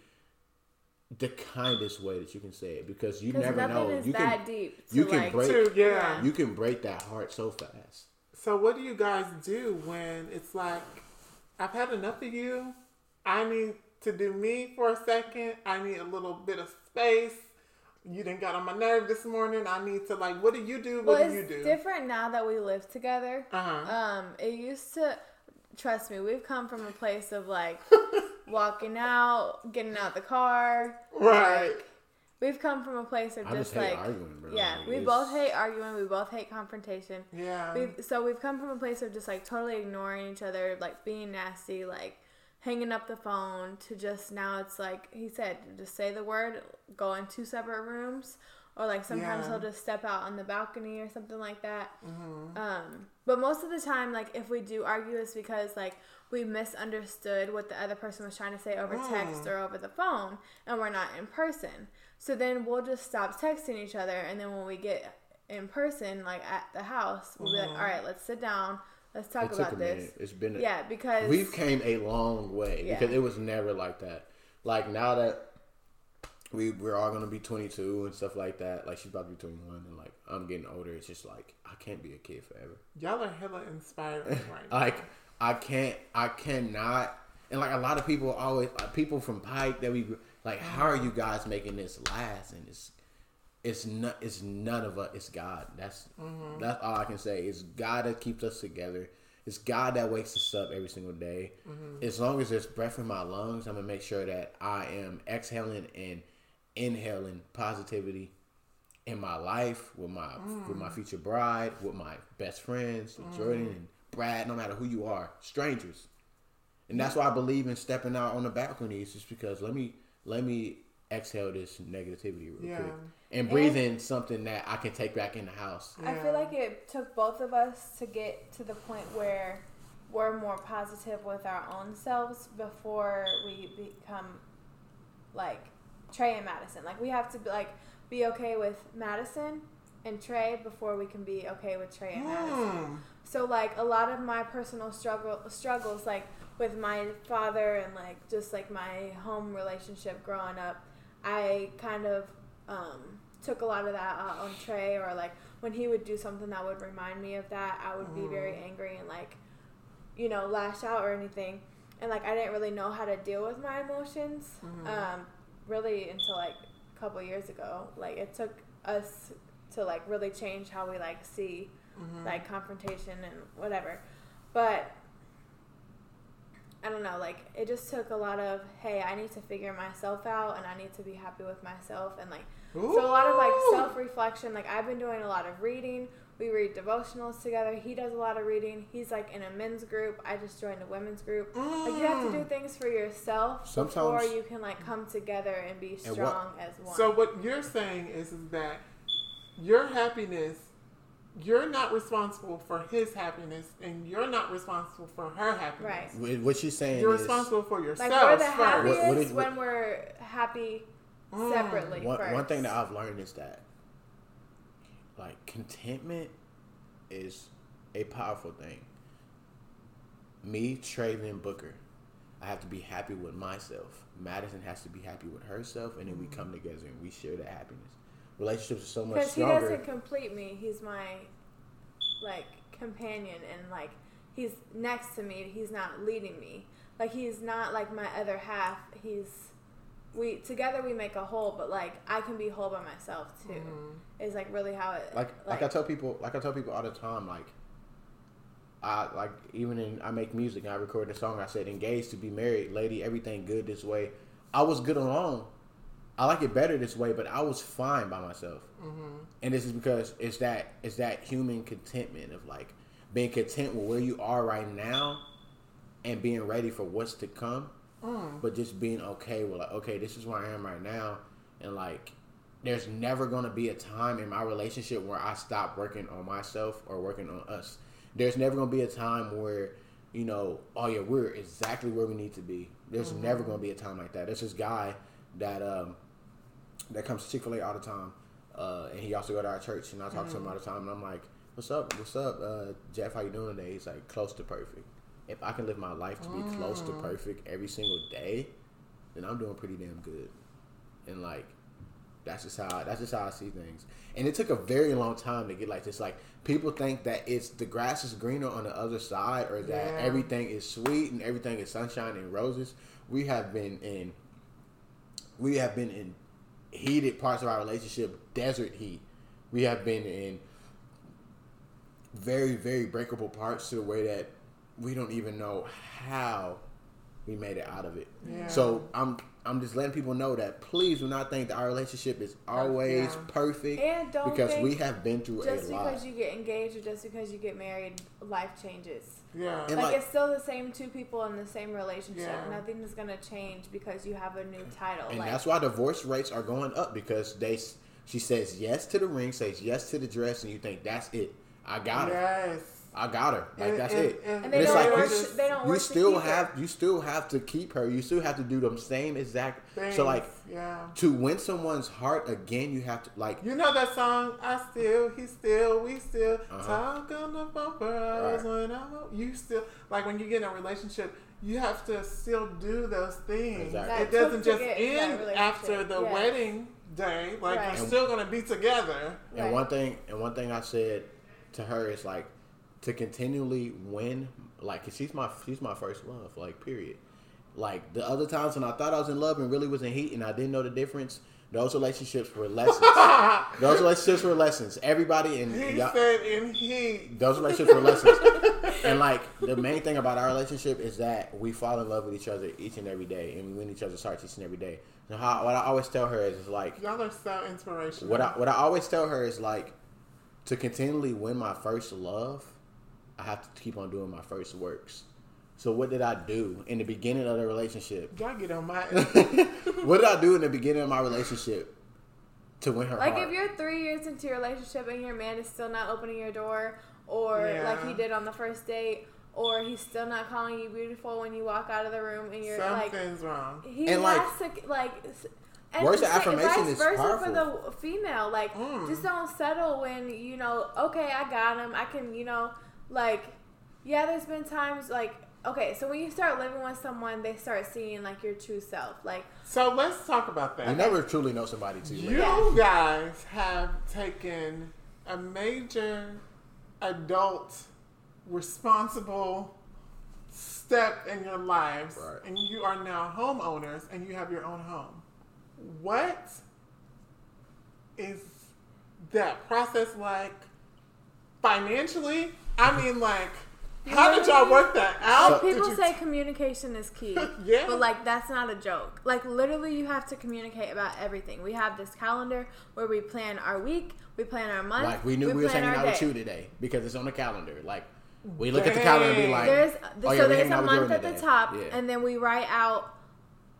the kindest way that you can say it because you never know. is You that can deep. To you can like, break- Too, yeah. you can break that heart so fast. So what do you guys do when it's like, I've had enough of you. I need to do me for a second. I need a little bit of space. You didn't got on my nerve this morning. I need to like. What do you do? What Well, do you it's do? different now that we live together. Uh-huh. Um, it used to. Trust me, we've come from a place of like [LAUGHS] walking out, getting out the car. Right. Like, we've come from a place of I just, just hate like, arguing, bro. yeah, Like, we it's- both hate arguing. We both hate confrontation. Yeah. We've, so we've come from a place of just like totally ignoring each other, like being nasty, like hanging up the phone to just now it's like he said, just say the word, go in two separate rooms, or like sometimes Yeah. he'll just step out on the balcony or something like that. Mm-hmm. Um, but most of the time, like if we do argue, it's because like we misunderstood what the other person was trying to say over text mm. or over the phone, and we're not in person. So then we'll just stop texting each other, and then when we get in person, like at the house, we'll be like, mm-hmm. all right, let's sit down, let's talk It took about a this. minute. It's been a, Yeah, because We've came a long way Yeah. because it was never like that. Like now that we we're all gonna be 22 and stuff like that. Like she's about to be 21 and like I'm getting older. It's just like I can't be a kid forever. Y'all are hella inspiring right [LAUGHS] now. Like I can't, I cannot. And like a lot of people always, like people from Pike that we like, how are you guys making this last? And it's it's not, it's none of us. It's God. That's mm-hmm. that's all I can say. It's God that keeps us together. It's God that wakes us up every single day. Mm-hmm. As long as there's breath in my lungs, I'm gonna make sure that I am exhaling and inhaling positivity in my life with my with my mm. future bride, with my best friends, with mm. Jordan and Brad, no matter who you are, strangers. And that's why I believe in stepping out on the balcony. It's just because let me let me exhale this negativity real Yeah. quick and breathe in something that I can take back in the house. I feel like it took both of us to get to the point where we're more positive with our own selves before we become like Tre and Madison. Like we have to be, like be okay with Madison and Tre before we can be okay with Tre and Madison. Hmm. So like a lot of my personal struggle struggles like with my father and like just like my home relationship growing up, I kind of um, took a lot of that out on Tre or like when he would do something that would remind me of that, I would be very angry and like you know lash out or anything. And like I didn't really know how to deal with my emotions um, really until like a couple years ago. Like it took us to like really change how we like see Mm-hmm. like confrontation and whatever. But I don't know, like it just took a lot of hey, I need to figure myself out and I need to be happy with myself and like so a lot of like self reflection. Like I've been doing a lot of reading. We read devotionals together. He does a lot of reading. He's like in a men's group. I just joined a women's group. Like you have to do mm. things for yourself before you can like come together and be what- strong as one. So what you're saying is, is that your happiness, you're not responsible for his happiness, and you're not responsible for her happiness. Right. What she's saying You're is responsible for yourself like we're the first. happiest What- what is- when we're happy mm. separately. one, first. one thing that I've learned is that like contentment is a powerful thing. Me, Traven Booker, I have to be happy with myself. Madison has to be happy with herself, and then we mm. come together and we share that happiness. Relationships are so much Because he doesn't complete me. He's my like companion and like he's next to me. He's not leading me. Like he's not like my other half. He's we together we make a whole, but like I can be whole by myself too. Mm-hmm. Is like really how it like like I tell people like I tell people all the time like I like even in I make music and I record a song I said engaged to be married lady everything good this way I was good alone I like it better this way but I was fine by myself mm-hmm. and this is because it's that it's that human contentment of like being content with where you are right now and being ready for what's to come mm. but just being okay with like okay this is where I am right now and like there's never going to be a time in my relationship where I stop working on myself or working on us. There's never going to be a time where, you know, oh yeah, we're exactly where we need to be. There's mm-hmm. never going to be a time like that. There's this guy that um that comes to Chick Fil A all the time, uh, and he also go to our church, and I talk to him all the time, and I'm like, "What's up? What's up, uh, Jeff? How you doing today?" He's like, "Close to perfect." If I can live my life to be close to perfect every single day, then I'm doing pretty damn good. And like, that's just how that's just how I see things. And it took a very long time to get like this. Like people think that it's the grass is greener on the other side, or that Yeah. everything is sweet and everything is sunshine and roses. We have been in we have been in heated parts of our relationship, desert heat. We have been in very, very breakable parts to the way that we don't even know how we made it out of it. Yeah. So I'm I'm just letting people know that please do not think that our relationship is oh, always Yeah. perfect And don't because think we have been through just a lot. because you get engaged or just because you get married, life changes. Yeah. And like, like- it's still the same two people in the same relationship. Yeah. Nothing is gonna change because you have a new title. And like, that's why divorce rates are going up because they she says yes to the ring, says yes to the dress, and you think that's it. I got it. yes. I got her. Like And- that's and- it. and- And they it's don't like work. you, they don't you to still keep her. have you still have to keep her. You still have to do them same exact. Things, So like yeah. to win someone's heart again, you have to like You know that song? I still, he still, we still Uh-huh. talk on the phone for hours Right. when I'm. You still like when you get in a relationship, you have to still do those things. Exactly. It doesn't just get in that end after the Yes. wedding day. Like Right. you're still gonna be together. And Right. one thing, and one thing I said to her is like to continually win. Like 'cause she's my she's my first love. Like period. Like the other times when I thought I was in love and really was in heat and I didn't know the difference. Those relationships were lessons. [LAUGHS] those relationships were lessons. Everybody and He y'all, said in heat. those relationships were lessons. [LAUGHS] and like the main thing about our relationship is that we fall in love with each other each and every day, and we win each other's hearts each and every day. And how, what I always tell her is, is like Y'all are so inspirational. what I what I always tell her is like to continually win my first love, I have to keep on doing my first works. So what did I do in the beginning of the relationship? Y'all get on my. [LAUGHS] [LAUGHS] What did I do in the beginning of my relationship to win her Like heart? if you're three years into your relationship and your man is still not opening your door, or Yeah. like he did on the first date, or he's still not calling you beautiful when you walk out of the room, and you're like, Something's wrong. he And, like, has to like. s- And words of affirmation vice is versa powerful. for the female. Like, Mm. just don't settle when you know. Okay, I got him. I can, you know, like, yeah. There's been times like, okay, so when you start living with someone, they start seeing like your true self. Like, So let's talk about that. you never truly know somebody too. You Yeah. guys have taken a major adult responsible step in your lives Right. and you are now homeowners and you have your own home. What is that process like financially? I mean, like, how did y'all work that out? Did People you say communication is key. [LAUGHS] Yeah. But like that's not a joke. Like literally you have to communicate about everything. We have this calendar where we plan our week, we plan our month. Like we knew we, was plan hanging our out with day. you today because it's on the calendar. Like we look at the calendar and be Dang. like, There's oh, yeah, so there's a month Jordan at the top Yeah. and then we write out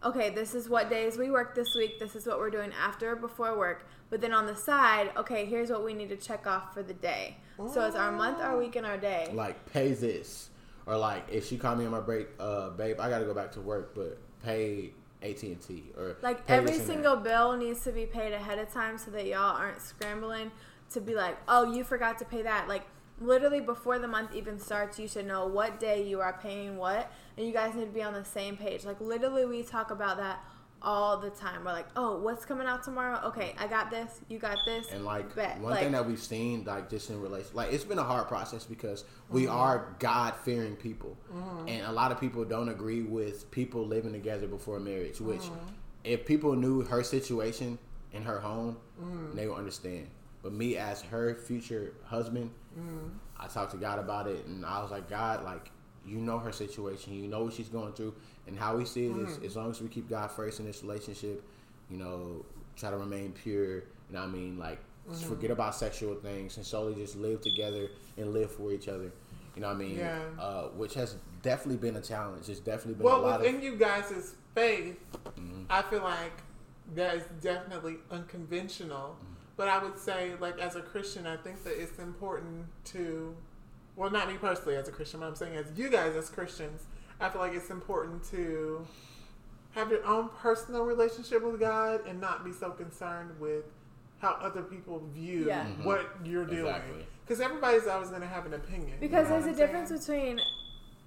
okay, this is what days we work this week, this is what we're doing after or before work. But then on the side, okay, here's what we need to check off for the day. So it's our month, our week, and our day. like pay this or like if she called me on my break uh babe i gotta go back to work but pay at&t or Like every and that. single bill needs to be paid ahead of time so that y'all aren't scrambling to be like, oh, you forgot to pay that. Like literally before the month even starts, you should know what day you are paying what, and you guys need to be on the same page. Like literally, we talk about that all the time. We're like, oh, what's coming out tomorrow? Okay, I got this. You got this. and like Bet. one Like, thing that we've seen like just in relation like it's been a hard process because we Mm-hmm. are god-fearing people and a lot of people don't agree with people living together before marriage which Mm-hmm. if people knew her situation in her home Mm. they would understand but me as her future husband Mm. i talked to god about it and i was like god like you know her situation you know what she's going through and how we see it is Mm. as long as we keep god first in this relationship you know try to remain pure you know what i mean like Mm-hmm. forget about sexual things and solely just live together and live for each other you know what i mean Yeah. uh, which has definitely been a challenge it's definitely been Well, a lot within of Mm-hmm. you guys' faith, I feel like that is definitely unconventional. Mm-hmm. But I would say, like, as a Christian, I think that it's important to, well, not me personally as a Christian, but I'm saying as you guys as Christians, I feel like it's important to have your own personal relationship with God and not be so concerned with how other people view Yeah. Mhm. what you're doing. Exactly. Because everybody's always going to have an opinion. you Because know there's a a I'm difference between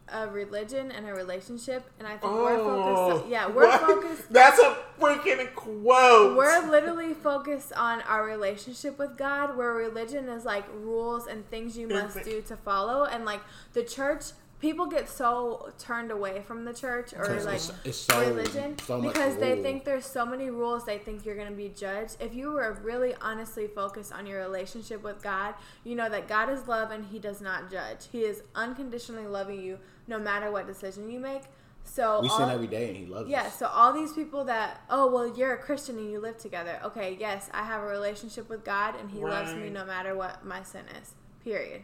a religion and a relationship, and I think Oh, we're focused. yeah, we're what? focused. [LAUGHS] That's a freaking quote. We're literally focused on our relationship with God, where religion is like rules and things you must do to follow, and like the church. People get so turned away from the church or Because like it's- it's so- religion so much because they think there's so many rules. They think you're going to be judged. If you were really honestly focused on your relationship with God, you know that God is love and He does not judge. He is unconditionally loving you no matter what decision you make. So we all- sin every day and he loves yeah, us so all these people that, oh, well, you're a Christian and you live together. Okay, yes, I have a relationship with God and He loves me no matter what my sin is. Period.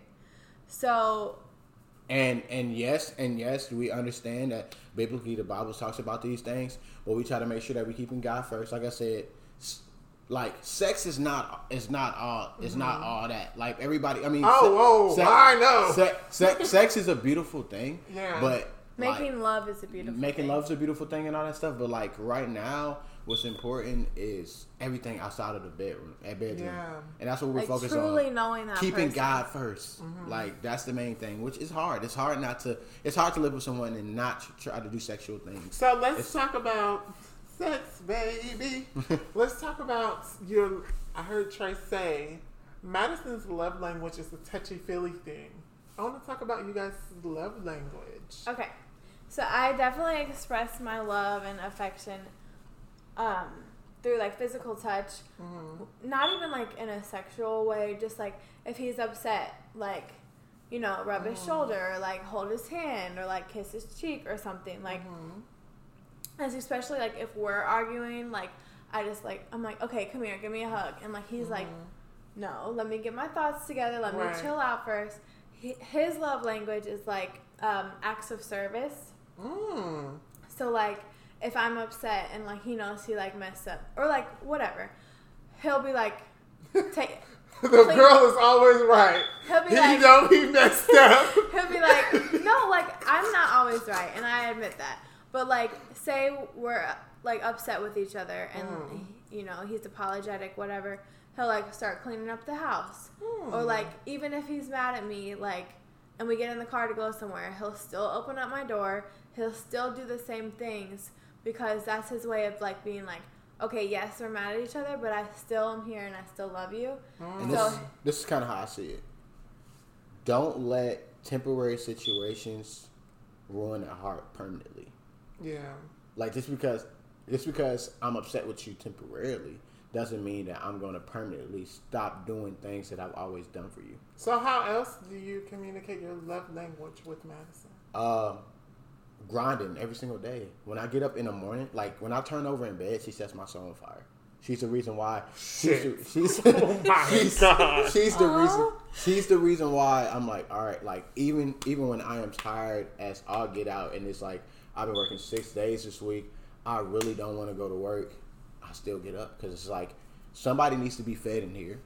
So, And and yes, and yes, we understand that biblically the Bible talks about these things, but we try to make sure that we keeping God first. Like I said, like sex is not is not all is not mm-hmm. all that. Like everybody, I mean, Oh, oh, I know. Sex, sex, sex is a beautiful thing. Yeah. but making like, love is a beautiful making thing. love's a beautiful thing and all that stuff. But like right now, what's important is everything outside of the bedroom, at bedroom, Yeah. and that's what we're Like, focused truly on knowing that keeping person. God 1st mm-hmm. Like that's the main thing, which is hard. It's hard not to. It's hard to live with someone and not try to do sexual things. So let's It's- talk about sex, baby. [LAUGHS] let's talk about your. I heard Tre say Madison's love language is a touchy feely thing. I want to talk about you guys' love language. Okay. So I definitely express my love and affection um, through like physical touch. Not even like in a sexual way, just like if he's upset, like, you know, rub his shoulder or like hold his hand or like kiss his cheek or something. Like, as especially like if we're arguing, like, I just like, I'm like, okay, come here, give me a hug. And like, he's like, no, let me get my thoughts together, let Right. me chill out first. He, his love language is like um, acts of service. Mm. So like if I'm upset and like he knows he like messed up or like whatever, he'll be like [LAUGHS] take The girl is always right. He'll be he like- know he messed [LAUGHS] up. he'll be like [LAUGHS] no like I'm not always right and I admit that. But like say we're like upset with each other and hmm. you know he's apologetic whatever, he'll like start cleaning up the house. Or hmm. like even if he's mad at me like and we get in the car to go somewhere, he'll still open up my door. He'll still do the same things because that's his way of like being like, okay, yes, we're mad at each other, but I still am here and I still love you. And this, So this is kind of how I see it. Don't let temporary situations ruin a heart permanently. yeah. Like just because just because I'm upset with you temporarily doesn't mean that I'm going to permanently stop doing things that I've always done for you. So how else do you communicate your love language with Madison? Uh, grinding every single day. When I get up in the morning, like when I turn over in bed, she sets my soul on fire. She's the reason why. She's the, she's, [LAUGHS] Oh my [LAUGHS] she's, God. she's the reason. She's the reason why I'm like, all right, like even even when I am tired as I'll get out and it's like I've been working six days this week. I really don't want to go to work. I still get up because it's like somebody needs to be fed in here.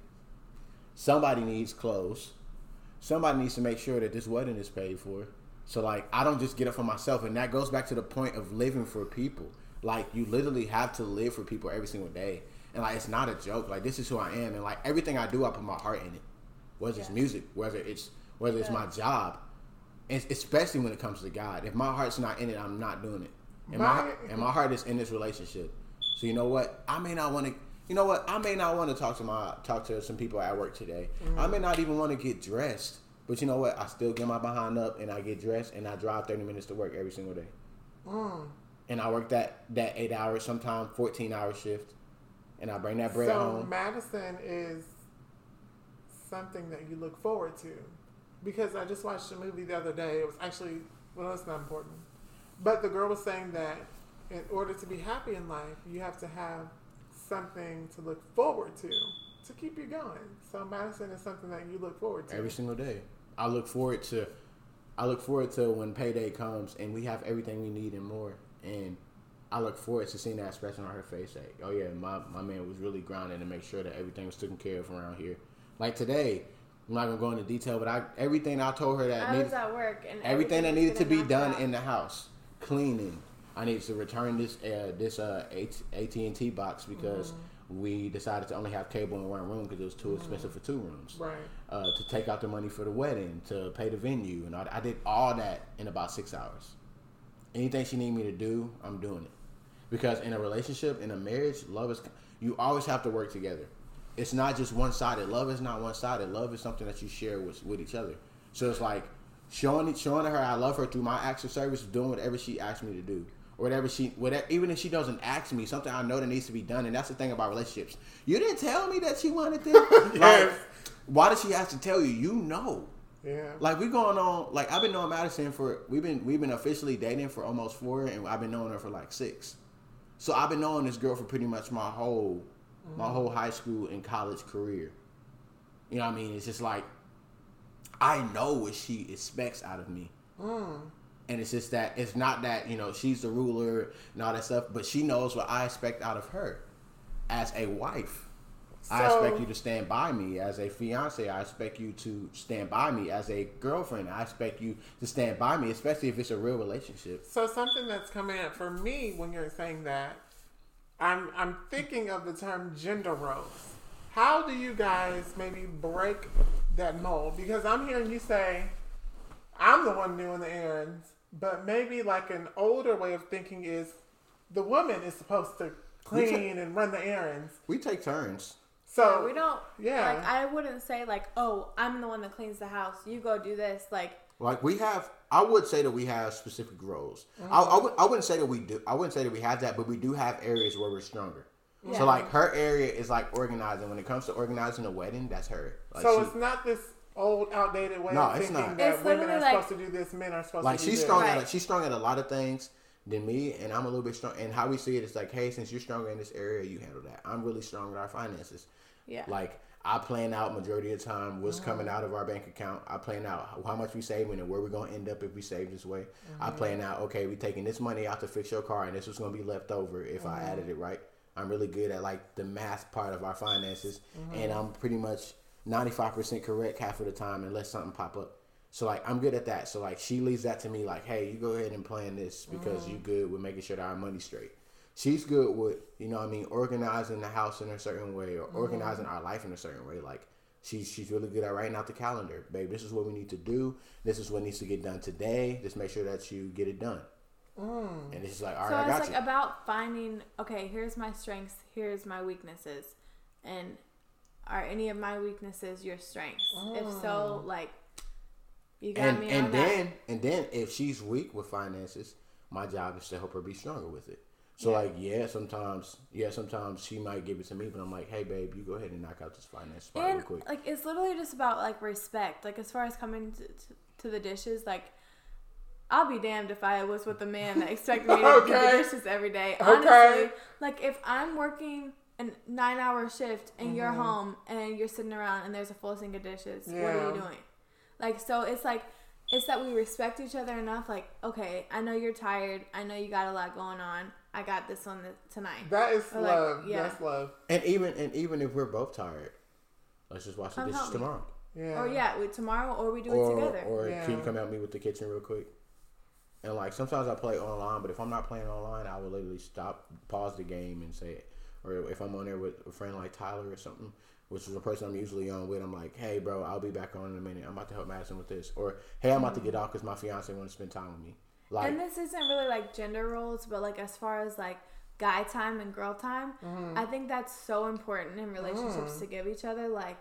Somebody needs clothes. Somebody needs to make sure that this wedding is paid for. So like I don't just get it for myself, and that goes back to the point of living for people. Like you literally have to live for people every single day, and like it's not a joke. Like this is who I am, and like everything I do, I put my heart in it. Whether it's music, whether it's whether it's my job, and especially when it comes to God. If my heart's not in it, I'm not doing it. And My- my and my heart is in this relationship. So you know what? I may not want to. You know what? I may not want to talk to my talk to some people at work today. I may mm. not even want to get dressed. But you know what? I still get my behind up and I get dressed and I drive thirty minutes to work every single day. Mm. And I work that that eight hours, sometimes fourteen hour shift, and I bring that bread so home. Madison is something that you look forward to because I just watched a movie the other day. It was actually well, it's not important, but the girl was saying that in order to be happy in life, you have to have something to look forward to to keep you going. So Madison is something that you look forward to. every single day. I look forward to I look forward to when payday comes and we have everything we need and more. And I look forward to seeing that expression on her face like, oh yeah, my, my man was really grinding to make sure that everything was taken care of around here. Like today, I'm not gonna go into detail, but I everything I told her that I needed, was at work and everything that needed to be done out. in the house, cleaning. I needed to return this uh, this uh, AT and T box because Mm-hmm. We decided to only have cable in one room because it was too expensive for two rooms Right. uh, to take out the money for the wedding, to pay the venue, and all. I did all that in about six hours. Anything she need me to do, I'm doing it. Because in a relationship, in a marriage, love is you always have to work together. It's not just one sided. Love is not one sided. Love is something that you share with with each other. So it's like showing it, showing her I love her through my acts of service, doing whatever she asks me to do, whatever she, whatever. Even if she doesn't ask me, something I know that needs to be done. And that's the thing about relationships. You didn't tell me that she wanted this. [LAUGHS] Like, why does she have to tell you? You know. Yeah. Like we going on like I've been knowing Madison for we've been we've been officially dating for almost four and I've been knowing her for like six. So I've been knowing this girl for pretty much my whole my whole high school and college career. You know what I mean? It's just like I know what she expects out of me. Mm. And it's just that it's not that, you know, she's the ruler and all that stuff, but she knows what I expect out of her as a wife. I expect you to stand by me as a fiance. I expect you to stand by me as a girlfriend. I expect you to stand by me, especially if it's a real relationship. So something that's coming up for me when you're saying that, I'm I'm thinking of the term gender roles. How do you guys maybe break that mold? Because I'm hearing you say, I'm the one doing the errands, but maybe like an older way of thinking is the woman is supposed to We clean and run the errands. We take turns. So Yeah, we don't. yeah. Like I wouldn't say like, oh, I'm the one that cleans the house. You go do this. Like Like we have, I would say that we have specific roles. I, Mm-hmm. I, would, I wouldn't say that we do. I wouldn't say that we have that, but we do have areas where we're stronger. Yeah. So like her area is like organizing. When it comes to organizing a wedding, that's her. Like so she- it's not this old outdated way No, of it's thinking not. that It's women are like- supposed to do this, men are supposed like to do she's this. strong Right. at she's strong at a lot of things than me and i'm a little bit strong and how we see it is like hey since you're stronger in this area you handle that. I'm really strong with our finances. Yeah. like i plan out majority of the time what's mm-hmm. coming out of our bank account. I plan out how much we saving and where we're going to end up if we save this way. I mm-hmm. plan out okay we're taking this money out to fix your car and this was going to be left over if i mm-hmm. added it right? I'm really good at like the math part of our finances and i'm pretty much 95% correct half of the time unless something pop up so like I'm good at that. So like she leaves that to me like, hey, you go ahead and plan this because you mm. good with making sure that our money's straight. She's good with, you know what I mean, organizing the house in a certain way or mm-hmm. organizing our life in a certain way. Like she's she's really good at writing out the calendar. Babe, this is what we need to do. This is what needs to get done today. Just make sure that you get it done. Mm. And it's just like, all so right, I it's got like you. about finding. Okay, here's my strengths. Here's my weaknesses, and are any of my weaknesses your strengths? If so, oh. like you got and me and on then that. and then if she's weak with finances, my job is to help her be stronger with it. So like, yeah, sometimes, yeah, sometimes she might give it to me, but I'm like, hey, babe, you go ahead and knock out this finance spot and real quick. like it's literally just about like respect. Like as far as coming to, to, to the dishes, like I'll be damned if I was with a man that expected me to do the [LAUGHS] Okay. dishes every day. Okay. Honestly, like if I'm working a nine hour shift and you're Mm-hmm. home and you're sitting around and there's a full sink of dishes, what are you doing? Like so, it's like it's that we respect each other enough. Like okay, I know you're tired. I know you got a lot going on. I got this one th- tonight. That is Or, like, love. yeah. That's love. And even and even if we're both tired, let's just watch the Come dishes help me. tomorrow. Yeah. Or yeah, we, tomorrow or we do it together. or can you come help me with the kitchen real quick? And like sometimes I play online, but if I'm not playing online, I will literally stop, pause the game, and say it. Or if I'm on there with a friend like Tyler or something, which is a person I'm usually on with, I'm like, hey, bro, I'll be back on in a minute. I'm about to help Madison with this. Or hey, I'm about to get off because my fiance want to spend time with me. Like, and this isn't really like gender roles, but like as far as like guy time and girl time, Mm-hmm. I think that's so important in relationships Mm. to give each other. Like,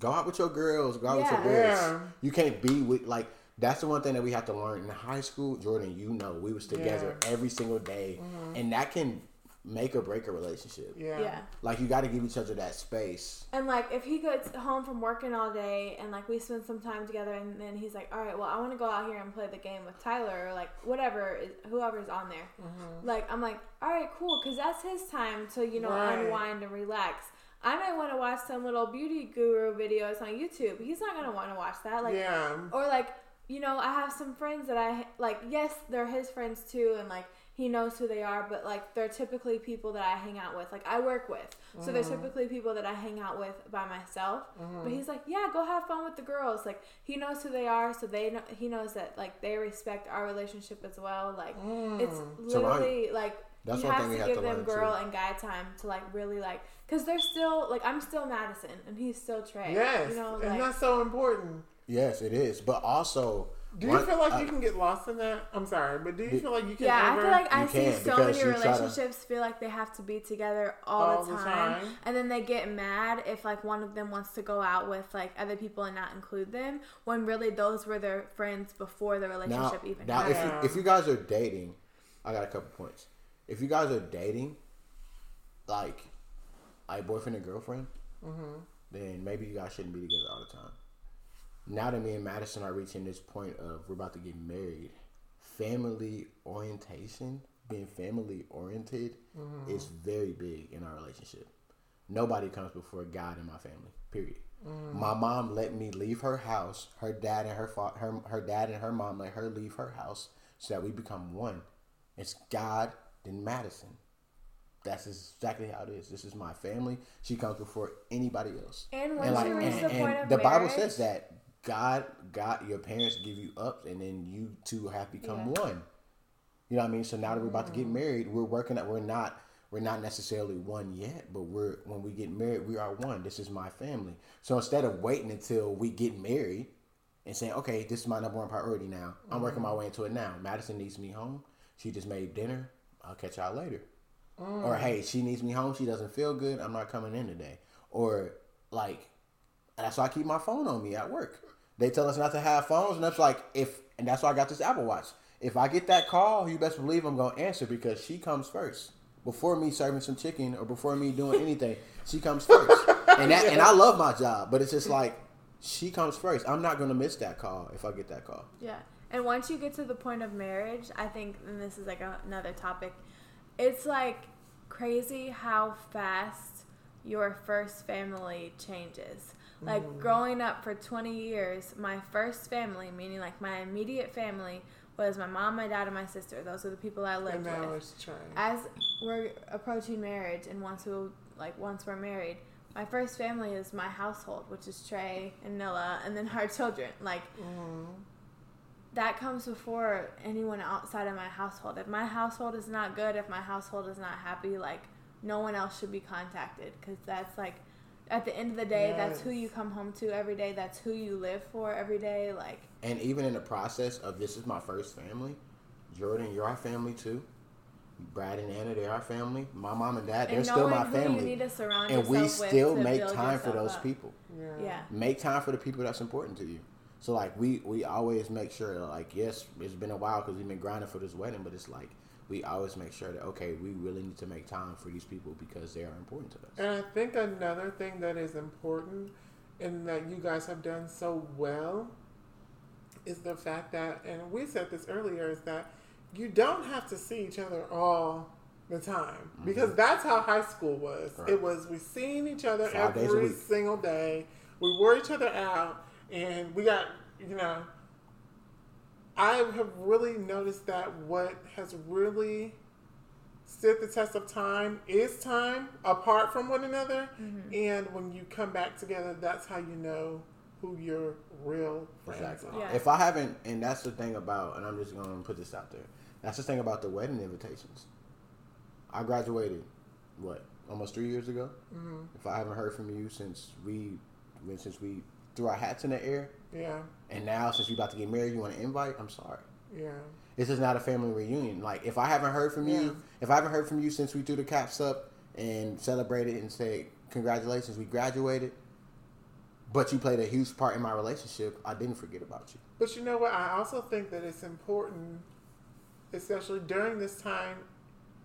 Go out with your girls. Go out with your Yeah. boys. Yeah. You can't be with like. That's the one thing that we have to learn in high school, Jordan. You know, we was together Yeah. every single day, and that can make or break a relationship. Yeah. yeah. Like you got to give each other that space. And like if he gets home from working all day and like we spend some time together and then he's like, all right, well I want to go out here and play the game with Tyler or like whatever, is, whoever's on there. Mm-hmm. Like I'm like, all right, cool, because that's his time to you know Right. unwind and relax. I might want to watch some little beauty guru videos on YouTube. He's not gonna want to watch that. Like yeah. or like you know i have some friends that i like yes they're his friends too and like he knows who they are but like they're typically people that i hang out with like i work with so they're mm-hmm. typically people that i hang out with by myself mm-hmm. but he's like yeah go have fun with the girls like he knows who they are so they know he knows that like they respect our relationship as well like mm. it's So, right. literally like That's you one have thing to have give to them girl too. and guy time to like really like because they're still like i'm still madison and he's still tre Yes. you know and like that's so important. Yes, it is. But also, Do you one- feel like I- you can get lost in that? I'm sorry, but do you feel like you can Yeah, I feel like I see so many you try to- relationships feel like they have to be together all, All the, the time, time. and then they get mad if like one of them wants to go out with like other people and not include them, when really those were their friends before the now, relationship even now if you, if you guys are dating, I got a couple points. If you guys are dating, like, like boyfriend and girlfriend, Mm-hmm. then maybe you guys shouldn't be together all the time. Now that me and Madison are reaching this point of we're about to get married, family orientation, being family oriented, Mm-hmm. is very big in our relationship. Nobody comes before God in my family. Period. Mm-hmm. My mom let me leave her house. Her dad and her fa- her her dad and her mom let her leave her house so that we become one. It's God then Madison. That's exactly how it is. This is my family. She comes before anybody else. And once you reach the point of the Bible says that God, God, your parents give you up, and then you two have become Yeah. one. You know what I mean? So now that we're about to get mm-hmm. married, we're working at we're not we're not necessarily one yet, but we're when we get married, we are one. This is my family. So instead of waiting until we get married and saying, Okay, this is my number one priority now. I'm working my mm-hmm. way into it now. Madison needs me home. She just made dinner. I'll catch y'all later. Or mm. hey, she needs me home. She doesn't feel good. I'm not coming in today. Or like that's why I keep my phone on me at work. They tell us not to have phones, and that's like if, and that's why I got this Apple Watch. If I get that call, you best believe I'm gonna answer because she comes first before me serving some chicken or before me doing anything. she comes first, [LAUGHS] and that, and I love my job, but it's just like she comes first. I'm not gonna miss that call if I get that call. Yeah. And once you get to the point of marriage, I think, and this is like a, another topic, it's like crazy how fast your first family changes. Like growing up for 20 years, my first family, meaning like my immediate family, was my mom, my dad, and my sister. Those are the people I lived and now with. it's Tre. As we're approaching marriage, and once we like once we're married, my first family is my household, which is Tre and Nilla, and then our children. Like that comes before anyone outside of my household. If my household is not good, if my household is not happy, like no one else should be contacted because that's like at the end of the day, that's who you come home to every day. That's who you live for every day. Like And even in the process of this is my first family, Jordan, you're our family too. Brad and Anna, they're our family. My mom and dad, they're and still my who you family. need to surround And we yourself with still to make time for those up. people. Yeah. Yeah. make time for the people that's important to you. So like we we always make sure like yes, it's been a while because we've been grinding for this wedding, but it's like we always make sure that okay, we really need to make time for these people because they are important to us. And I think another thing that is important and that you guys have done so well is the fact that, and we said this earlier, is that you don't have to see each other all the time mm-hmm. because that's how high school was. Right. It was we seen each other Five every single day. We wore each other out, and we got you know. I have really noticed that what has really stood the test of time is time apart from one another, and when you come back together, that's how you know who your real friends Exactly. are. Yeah. If I haven't, and that's the thing about, and I'm just gonna put this out there. That's the thing about the wedding invitations. I graduated, what, almost three years ago. hmm If I haven't heard from you since we, since we threw our hats in the air, Yeah, and now since you're about to get married, you want to invite? I'm sorry. yeah. This is not a family reunion. Like if I haven't heard from you, if I haven't heard from you since we threw the caps up and celebrated and said congratulations, we graduated. But you played a huge part in my relationship. I didn't forget about you. But you know what? I also think that it's important, especially during this time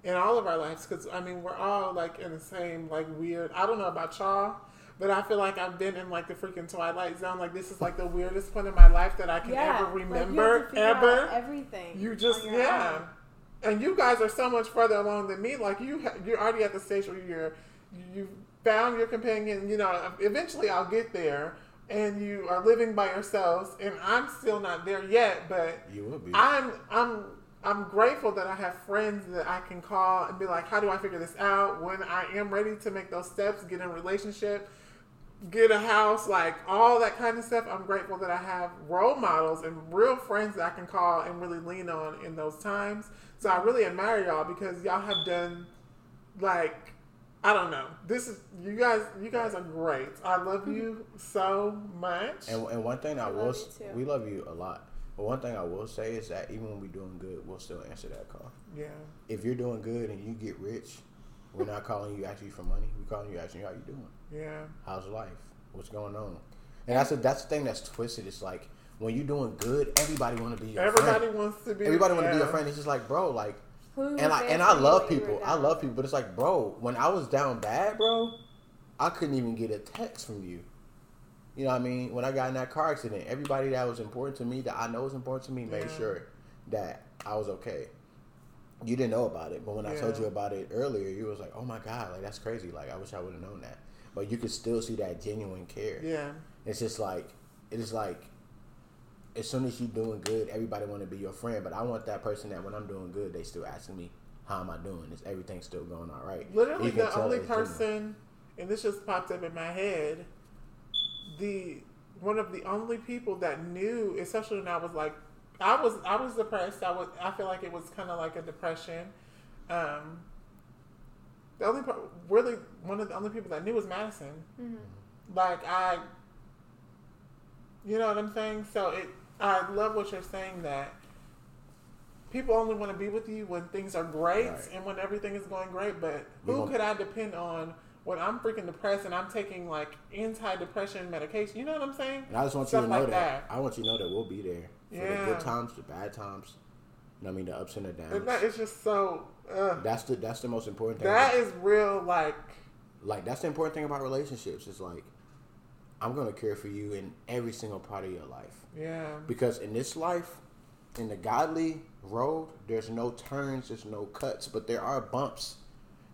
in all of our lives, because I mean, we're all like in the same like weird. I don't know about y'all, but I feel like I've been in like the freaking twilight zone. Like this is like the weirdest point in my life that I can yeah, ever like, you have remember to figure out ever. everything. You just on your yeah. own. And you guys are so much further along than me. Like you, ha- you're already at the stage where you're, you found your companion. You know, eventually I'll get there, and you are living by yourselves, and I'm still not there yet. But You will be. I'm, I'm, I'm grateful that I have friends that I can call and be like, how do I figure this out? When I am ready to make those steps, get in a relationship, get a house, like all that kind of stuff. I'm grateful that I have role models and real friends that I can call and really lean on in those times. So I really admire y'all because y'all have done like I don't know. This is you guys. You guys are great. I love you [LAUGHS] so much. And, and one thing I, I will, love s- you too. we love you a lot. But one thing I will say is that even when we're doing good, we'll still answer that call. yeah, If you're doing good and you get rich, we're not calling you asking you for money. We're calling you asking you how you doing. yeah, How's life? What's going on? And that's a, that's the thing that's twisted. It's like when you're doing good, everybody want to be your everybody friend. wants to be. Everybody want to be yeah. your friend. It's just like, bro, like, Who and I and I love when you were people. I love people, but it's like, bro, when I was down bad, bro, I couldn't even get a text from you. You know what I mean? When I got in that car accident, everybody that was important to me, that I know was important to me, made Yeah. sure that I was okay. You didn't know about it, but when I told you about it earlier, you was like, "Oh my god, like that's crazy! Like I wish I would have known that." But you could still see that genuine care. Yeah, It's just like it's like as soon as you doing good, everybody want to be your friend. But I want that person that when I'm doing good, they still asking me, "How am I doing? Is everything still going all right?" literally the only it's genuine. person, and this just popped up in my head. The one of the only people that knew, especially when I was like, I was I was depressed. I was I feel like it was kind of like a depression. Um, the only really one of the only people that knew was Madison. Mhm. Like I, you know what I'm saying. So it, I love what you're saying that people only want to be with you when things are great Right. and when everything is going great. But We who could I depend on when I'm freaking depressed and I'm taking like anti-depression medication? You know what I'm saying? And I just want you to know like that. I want you to know that we'll be there for Yeah. the good times, the bad times. You know I mean, the ups and the downs. And that is just so. Uh, that's the that's the most important thing. that is real. Like like that's the important thing about relationships. It's like I'm gonna care for you in every single part of your life. yeah, Because in this life, in the godly road, there's no turns, there's no cuts, but there are bumps.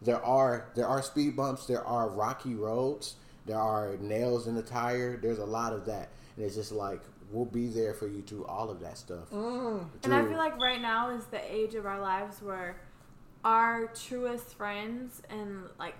There are there are speed bumps, there are rocky roads, there are nails in the tire. There's a lot of that, and it's just like we'll be there for you through all of that stuff. mm, And I feel like right now is the age of our lives where our truest friends and like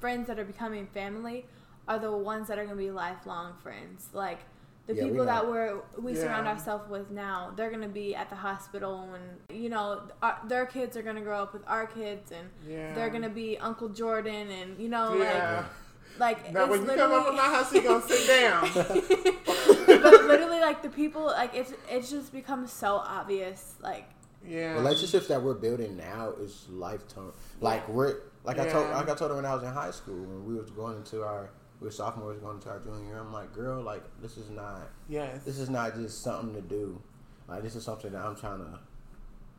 friends that are becoming family are the ones that are going to be lifelong friends. Like the Yeah, we people that we're we surround ourselves with now, they're going to be at the hospital and you know our, their kids are going to grow up with our kids and yeah. they're going to be Uncle Jordan and you know Yeah. like like Now it's when you come up in literally- my house, you gonna sit down. [LAUGHS] [LAUGHS] but literally like the people like it's it's just become so obvious like Yeah. relationships that we're building now is lifetime. Like Yeah. we're like I told like I told her when I was in high school when we was going into our we were sophomores going into our junior year. I'm like, girl, like this is not yes. this is not just something to do. Like this is something that I'm trying to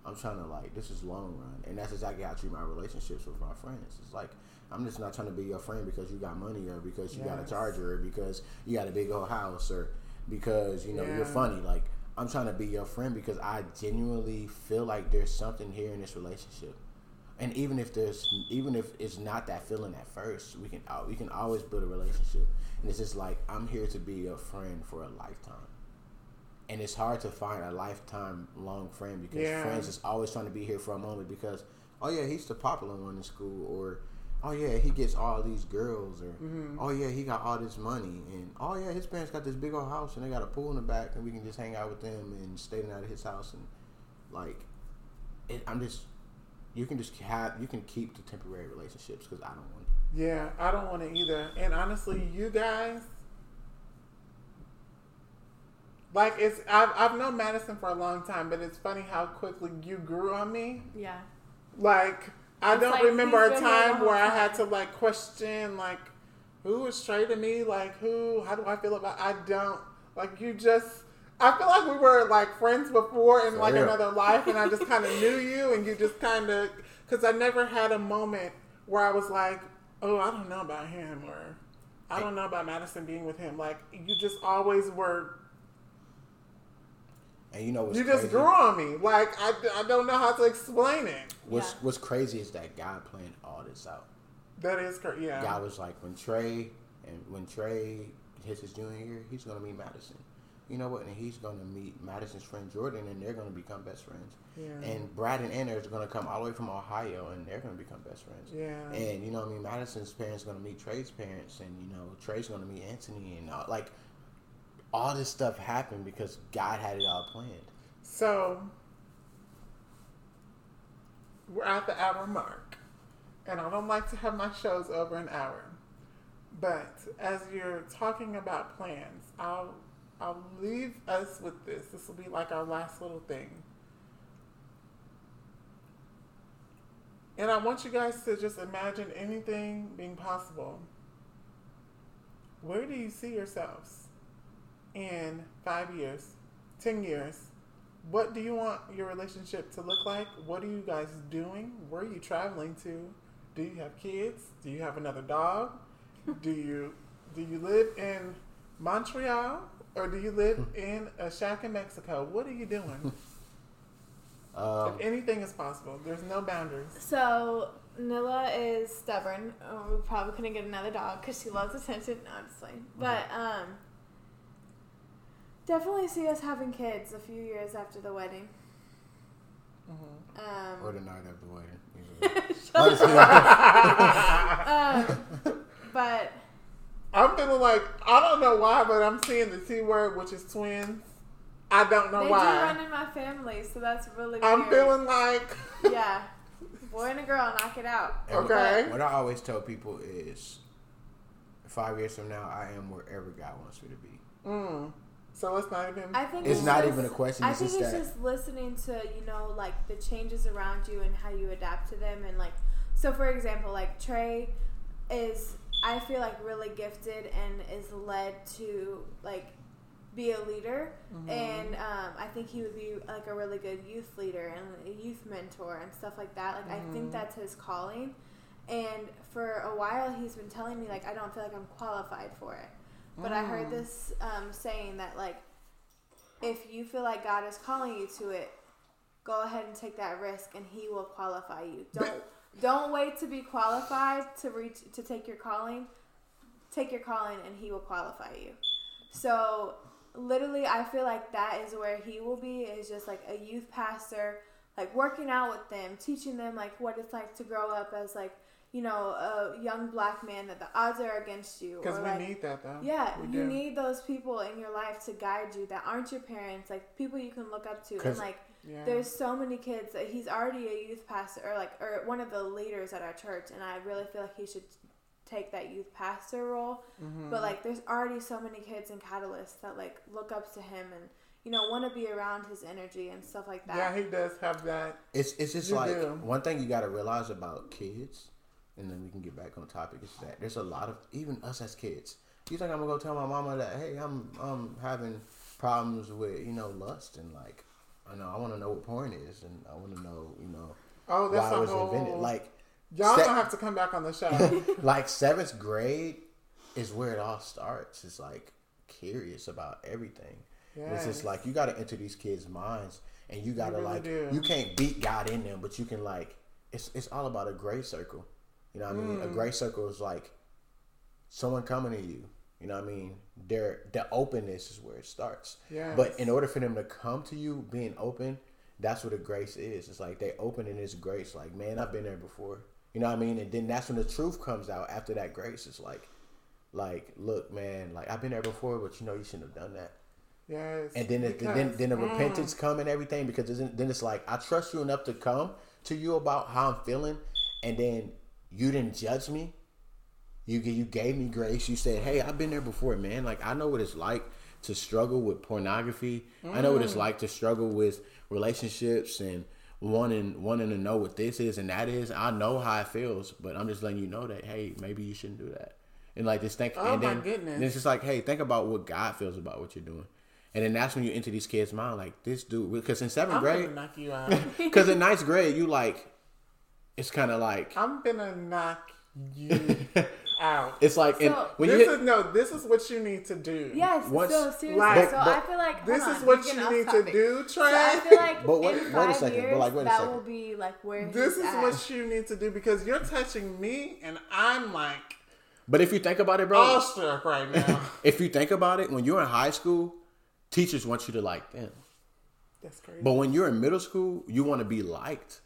I'm trying to like this is long run, and that's exactly how I treat my relationships with my friends. It's like I'm just not trying to be your friend because you got money or because you got a charger or because you got a big old house or because you know Yeah. you're funny. Like I'm trying to be your friend because I genuinely feel like there's something here in this relationship. And even if there's, even if it's not that feeling at first, we can we can always build a relationship. And it's just like I'm here to be a friend for a lifetime. And it's hard to find a lifetime long friend because Yeah. friends is always trying to be here for a moment because oh yeah he's the popular one in school or oh yeah he gets all these girls or Mm-hmm. oh yeah he got all this money and oh yeah his parents got this big old house and they got a pool in the back and we can just hang out with them and stay the night at his house and like it, I'm just you can just have you can keep the temporary relationships because I don't want it. Yeah, I don't want it either. And honestly, you guys, like it's I've I've known Madison for a long time, but it's funny how quickly you grew on me. Yeah. Like I don't like remember a been here the time where I had to like question like who is straight to me, like who, how do I feel about? I don't like you just. I feel like we were like friends before in For like real. another life, and I just kind of knew you, and you just kind of because I never had a moment where I was like, oh, I don't know about him, or I don't know about Madison being with him. Like you just always were. And you know what's You just crazy? grew on me. Like I, I don't know how to explain it. What's Yeah. what's crazy is that God planned all this out. That is crazy. Yeah. God was like when Tre and when Tre hits his junior year, he's gonna meet Madison. You know what? And he's gonna meet Madison's friend Jordan, and they're gonna become best friends. Yeah. And Brad and Anna is gonna come all the way from Ohio, and they're gonna become best friends. Yeah. And you know, what I mean, Madison's parents gonna meet Tre's parents, and you know, Tre's gonna meet Anthony, and all, like all this stuff happened because God had it all planned. So we're at the hour mark, and I don't like to have my shows over an hour. But as you're talking about plans, I'll I'll leave us with this. This will be like our last little thing. And I want you guys to just imagine anything being possible. Where do you see yourselves in five years, ten years? What do you want your relationship to look like? What are you guys doing? Where are you traveling to? Do you have kids? Do you have another dog? [LAUGHS] do you do you live in Montreal or do you live [LAUGHS] in a shack in Mexico? What are you doing? [LAUGHS] Um, if anything is possible, there's no boundaries. So Nilla is stubborn. Oh, we probably couldn't get another dog because she loves attention. No, I'm just playing. But um, definitely see us having kids a few years after the wedding. Mhm. or Um, the night of the wedding. usually. [LAUGHS] shut up. [LAUGHS] Um, but I'm feeling like I don't know why, but I'm seeing the T word, which is twins. I don't know they do why. run in my family, so that's really weird. I'm feeling like yeah, [LAUGHS] boy and a girl, knock it out. And what- Okay. What I always tell people is, five years from now, I am wherever God wants me to be. Mm. So it's not even. I think It's it's, not just- even a question, I think just it's that- just listening to you know like the changes around you and how you adapt to them and like so for example like Tre is I feel like really gifted and is led to like be a leader. And um, I think he would be like a really good youth leader and a youth mentor and stuff like that. Like I think that's his calling. And for a while he's been telling me like I don't feel like I'm qualified for it but I heard this um, saying that like if you feel like God is calling you to it, go ahead and take that risk, and He will qualify you. [LAUGHS] Don't don't wait to be qualified to reach to take your calling. Take your calling, and He will qualify you. So literally, I feel like that is where He will be. Is just like a youth pastor, like working out with them, teaching them like what it's like to grow up as like you know a young black man that the odds are against you. Because we like, need that though. yeah, We you do. need those people in your life to guide you that aren't your parents, like people you can look up to. And like, Yeah. there's so many kids that he's already a youth pastor or like or one of the leaders at our church, and I really feel like he should take that youth pastor role. Mm-hmm. But like, there's already so many kids in Catalyst that like look up to him and you know want to be around his energy and stuff like that. yeah, he does have that. It's it's just You like do. one thing you got to realize about kids, and then we can get back on topic. Is that there's a lot of even us as kids. You think I'm gonna go tell my mama that hey I'm um having problems with you know lust and like I know I want to know what porn is, and I want to know, you know, Oh, that's why it was whole. invented. Like, y'all se- gonna have to come back on the show. [LAUGHS] like seventh grade is where it all starts. It's like curious about everything. It's just like you got to enter these kids' minds, and you got to really like do. you can't beat God in them, but you can like it's it's all about a gray circle. You know what I mean? Mm. A grace circle is like someone coming to you. You know what I mean? Their the openness is where it starts. Yes. But in order for them to come to you, being open, that's what a grace is. It's like they open in this grace. Like, man, I've been there before. You know what I mean? And then that's when the truth comes out after that grace. It's like, like, look, man, like I've been there before, but you know you shouldn't have done that. yes. And then, it, then, then the mm, repentance come and everything because then it's like I trust you enough to come to you about how I'm feeling, and then you didn't judge me. You you gave me grace. You said, "Hey, I've been there before, man. Like I know what it's like to struggle with pornography. I know what it's mm. like to struggle with relationships and wanting wanting to know what this is and that is. I know how it feels, but I'm just letting you know that hey, maybe you shouldn't do that. And like this think, Oh, and my then, goodness. then it's just like, hey, think about what God feels about what you're doing. And then that's when you enter these kids' mind, like this dude, because in seventh I'm grade, knock you out. [LAUGHS] because in ninth grade, you like, it's kind of like, I'm gonna knock you [LAUGHS] out. it's like, and So- when you hit, is no. This is what you need to do. Yes, Once- so seriously. Like, so but- I feel like This hold is what you need off to topic. do, So I feel like [LAUGHS] But wait- in wait a five second, but years, like, wait a that second. will be like where This is at. what you need to do because you're touching me and I'm like but if you think about it, bro, awestruck right [LAUGHS] now. if you think about it, when you're in high school, teachers want you to like them. That's crazy. But when you're in middle school, you want to be liked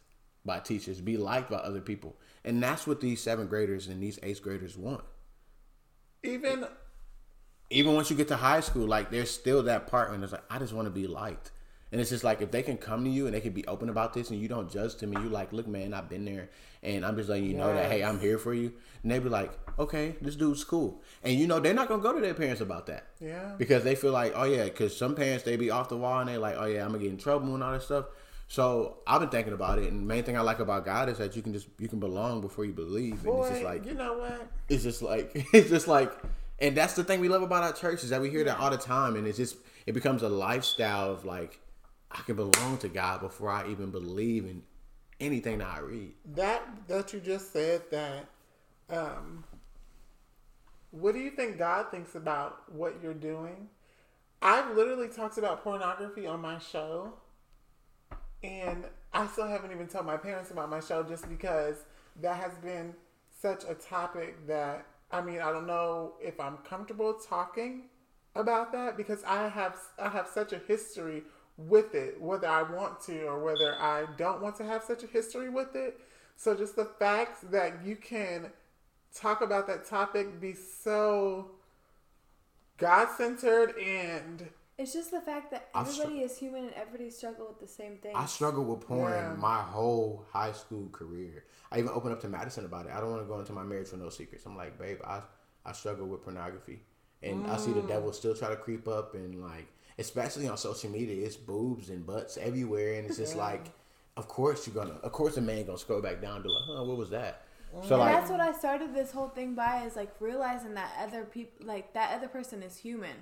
by teachers, be liked by other people. And that's what these seventh graders and these eighth graders want. Even Even once you get to high school, like there's still that part when it's like, I just want to be liked. And it's just like if they can come to you and they can be open about this and you don't judge them and you like, look, man, I've been there and I'm just letting you know that hey, I'm here for you. And they be like, okay, this dude's cool. And you know, they're not gonna go to their parents about that. Yeah. Because they feel like, oh yeah, because some parents they be off the wall and they like, oh yeah, I'm gonna get in trouble and all that stuff. So I've been thinking about it, and the main thing I like about God is that you can just you can belong before you believe, and it's just like you know what? it's just like [LAUGHS] it's just like and that's the thing we love about our church is that we hear that all the time and it's just it becomes a lifestyle of like i can belong to god before i even believe in anything that i read That that you just said that. Um, what do you think God thinks about what you're doing? I've literally talked about pornography on my show, and I still haven't even told my parents about my show just because that has been such a topic that I mean I don't know if I'm comfortable talking about that because I have I have such a history with it, whether I want to or whether I don't want to have such a history with it. So just the fact that you can talk about that topic, be so God centered and It's just the fact that I str- everybody is human and everybody struggle with the same thing. i struggled with porn Yeah. my whole high school career. I even opened up to madison about it. I don't want to go into my marriage with no secrets. I'm like babe i, I struggle with pornography. And i see the mm. devil still try to creep up and like especially on social media it's boobs and butts everywhere. And it's just like of course you're gonna of course a man gonna scroll back down and be like huh what was that? Mm. So and like that's what I started this whole thing by is like realizing that other people, like that other person is human.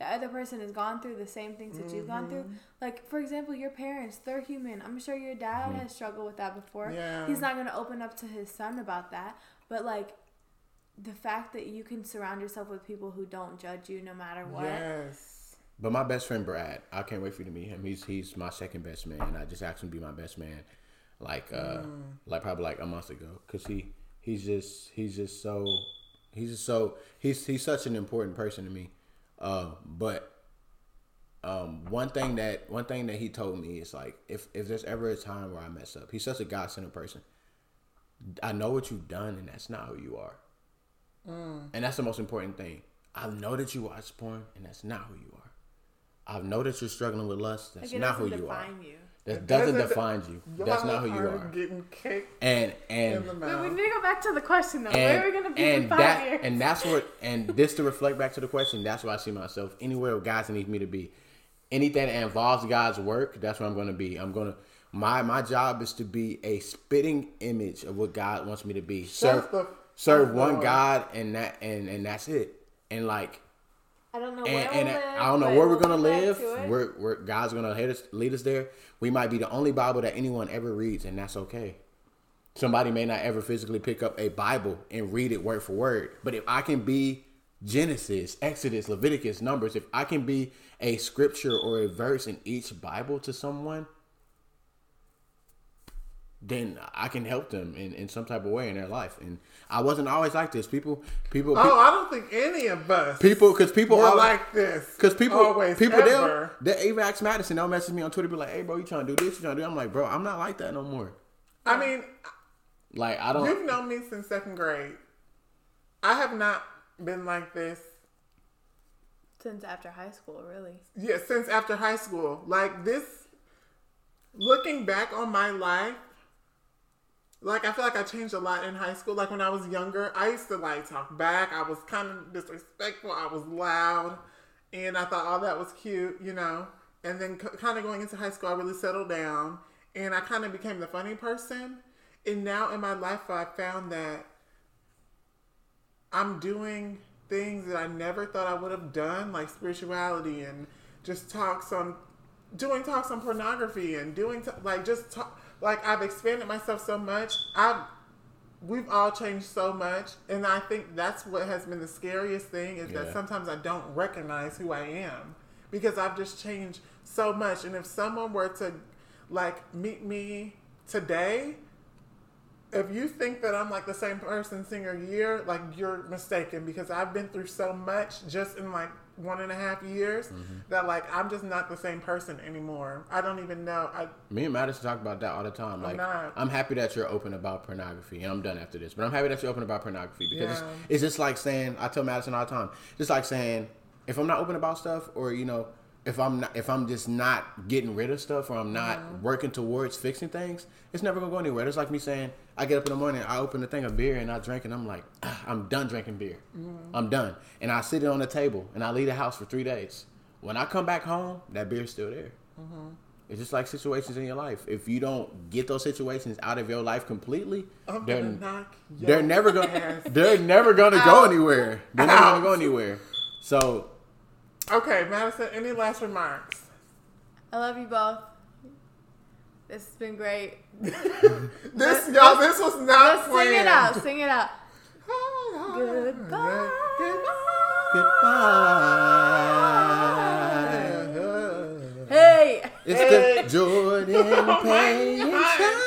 That other person has gone through the same things that you've gone Mm-hmm. through. Like for example, your parents, they're human. I'm sure your dad has struggled with that before. Yeah. He's not going to open up to his son about that. But like the fact that you can surround yourself with people who don't judge you no matter what. yes. But my best friend Brad, I can't wait for you to meet him. He's he's my second best man. I just asked him to be my best man, like uh, like probably like a month ago, cause he he's just he's just so he's just so he's he's such an important person to me. Uh, but um, one thing that one thing that he told me is like if if there's ever a time where I mess up, he's such a God centered person. I know what you've done, and that's not who you are. And that's the most important thing. I know that you watch porn, and that's not who you are. I know that you're struggling with lust. That's Like not who you are. you. That doesn't doesn't- define you. That's not who you Y'all are. Getting kicked And in and the Wait, we need to go back to the question though. and, Where are we going to be in and five that years? and that's what and this to reflect back to the question. That's where I see myself. Anywhere God needs me to be, anything that involves God's work, that's where I'm going to be. I'm going to. My my job is to be a spitting image of what God wants me to be. Serve serve one. God and that and and that's it. And like I don't know and, where and we'll live, I don't know where we're gonna live. to. We're, we're God's gonna lead us, lead us there. We might be the only Bible that anyone ever reads, and that's okay. Somebody may not ever physically pick up a Bible and read it word for word, but if I can be Genesis, Exodus, Leviticus, Numbers, if I can be a scripture or a verse in each Bible to someone, then I can help them in, in some type of way in their life. And I wasn't always like this. People, people, Oh, I don't think any of us people, because people were always, like this. Because people, always people, ever. they'll, they even ask Madison, they'll message me on Twitter, be like, "Hey, bro, you trying to do this? You trying to do?" I'm like, "Bro, I'm not like that no more. I mean, Like, I don't." you've known me since second grade. I have not been like this. since after high school, really. Yeah, since after high school. Like this, looking back on my life, like I feel like I changed a lot in high school. Like when I was younger, I used to like talk back. I was kind of disrespectful. I was loud, and I thought all that was cute, you know. And then c- kind of going into high school, I really settled down, and I kind of became the funny person. And now in my life, I found that I'm doing things that I never thought I would have done, like spirituality and just talks on doing talks on pornography and doing t- like just talk, like I've expanded myself so much. I've we've all changed so much, and I think that's what has been the scariest thing is that sometimes I don't recognize who I am because I've just changed so much. And if someone were to like meet me today, if you think that I'm like the same person senior year, like you're mistaken because I've been through so much just in like one and a half years mm-hmm. that like I'm just not the same person anymore. I don't even know. I Me and Madison talk about that all the time. Like, not. I'm happy that you're open about pornography, and I'm done after this. But I'm happy that you're open about pornography because Yeah. it's, it's just like saying I tell Madison all the time. Just like saying if I'm not open about stuff, or you know, if I'm not, if I'm just not getting rid of stuff, or I'm not working towards fixing things, it's never gonna go anywhere. It's like me saying I get up in the morning, I open a thing of beer, and I drink, and I'm like, "Ah, I'm done drinking beer. I'm done, and I sit it on the table, and I leave the house for three days. When I come back home, that beer's still there. It's just like situations in your life. If you don't get those situations out of your life completely, I'm they're they're never gonna they're never gonna go anywhere. They're never gonna go [LAUGHS] anywhere. So Okay, Madison. Any last remarks? I love you both. This has been great. [LAUGHS] This y'all. This was not planned. Sing it out. Sing it out. [LAUGHS] Goodbye. goodbye. Hey. It's Hey. the Jordan [LAUGHS] Oh Payne Show.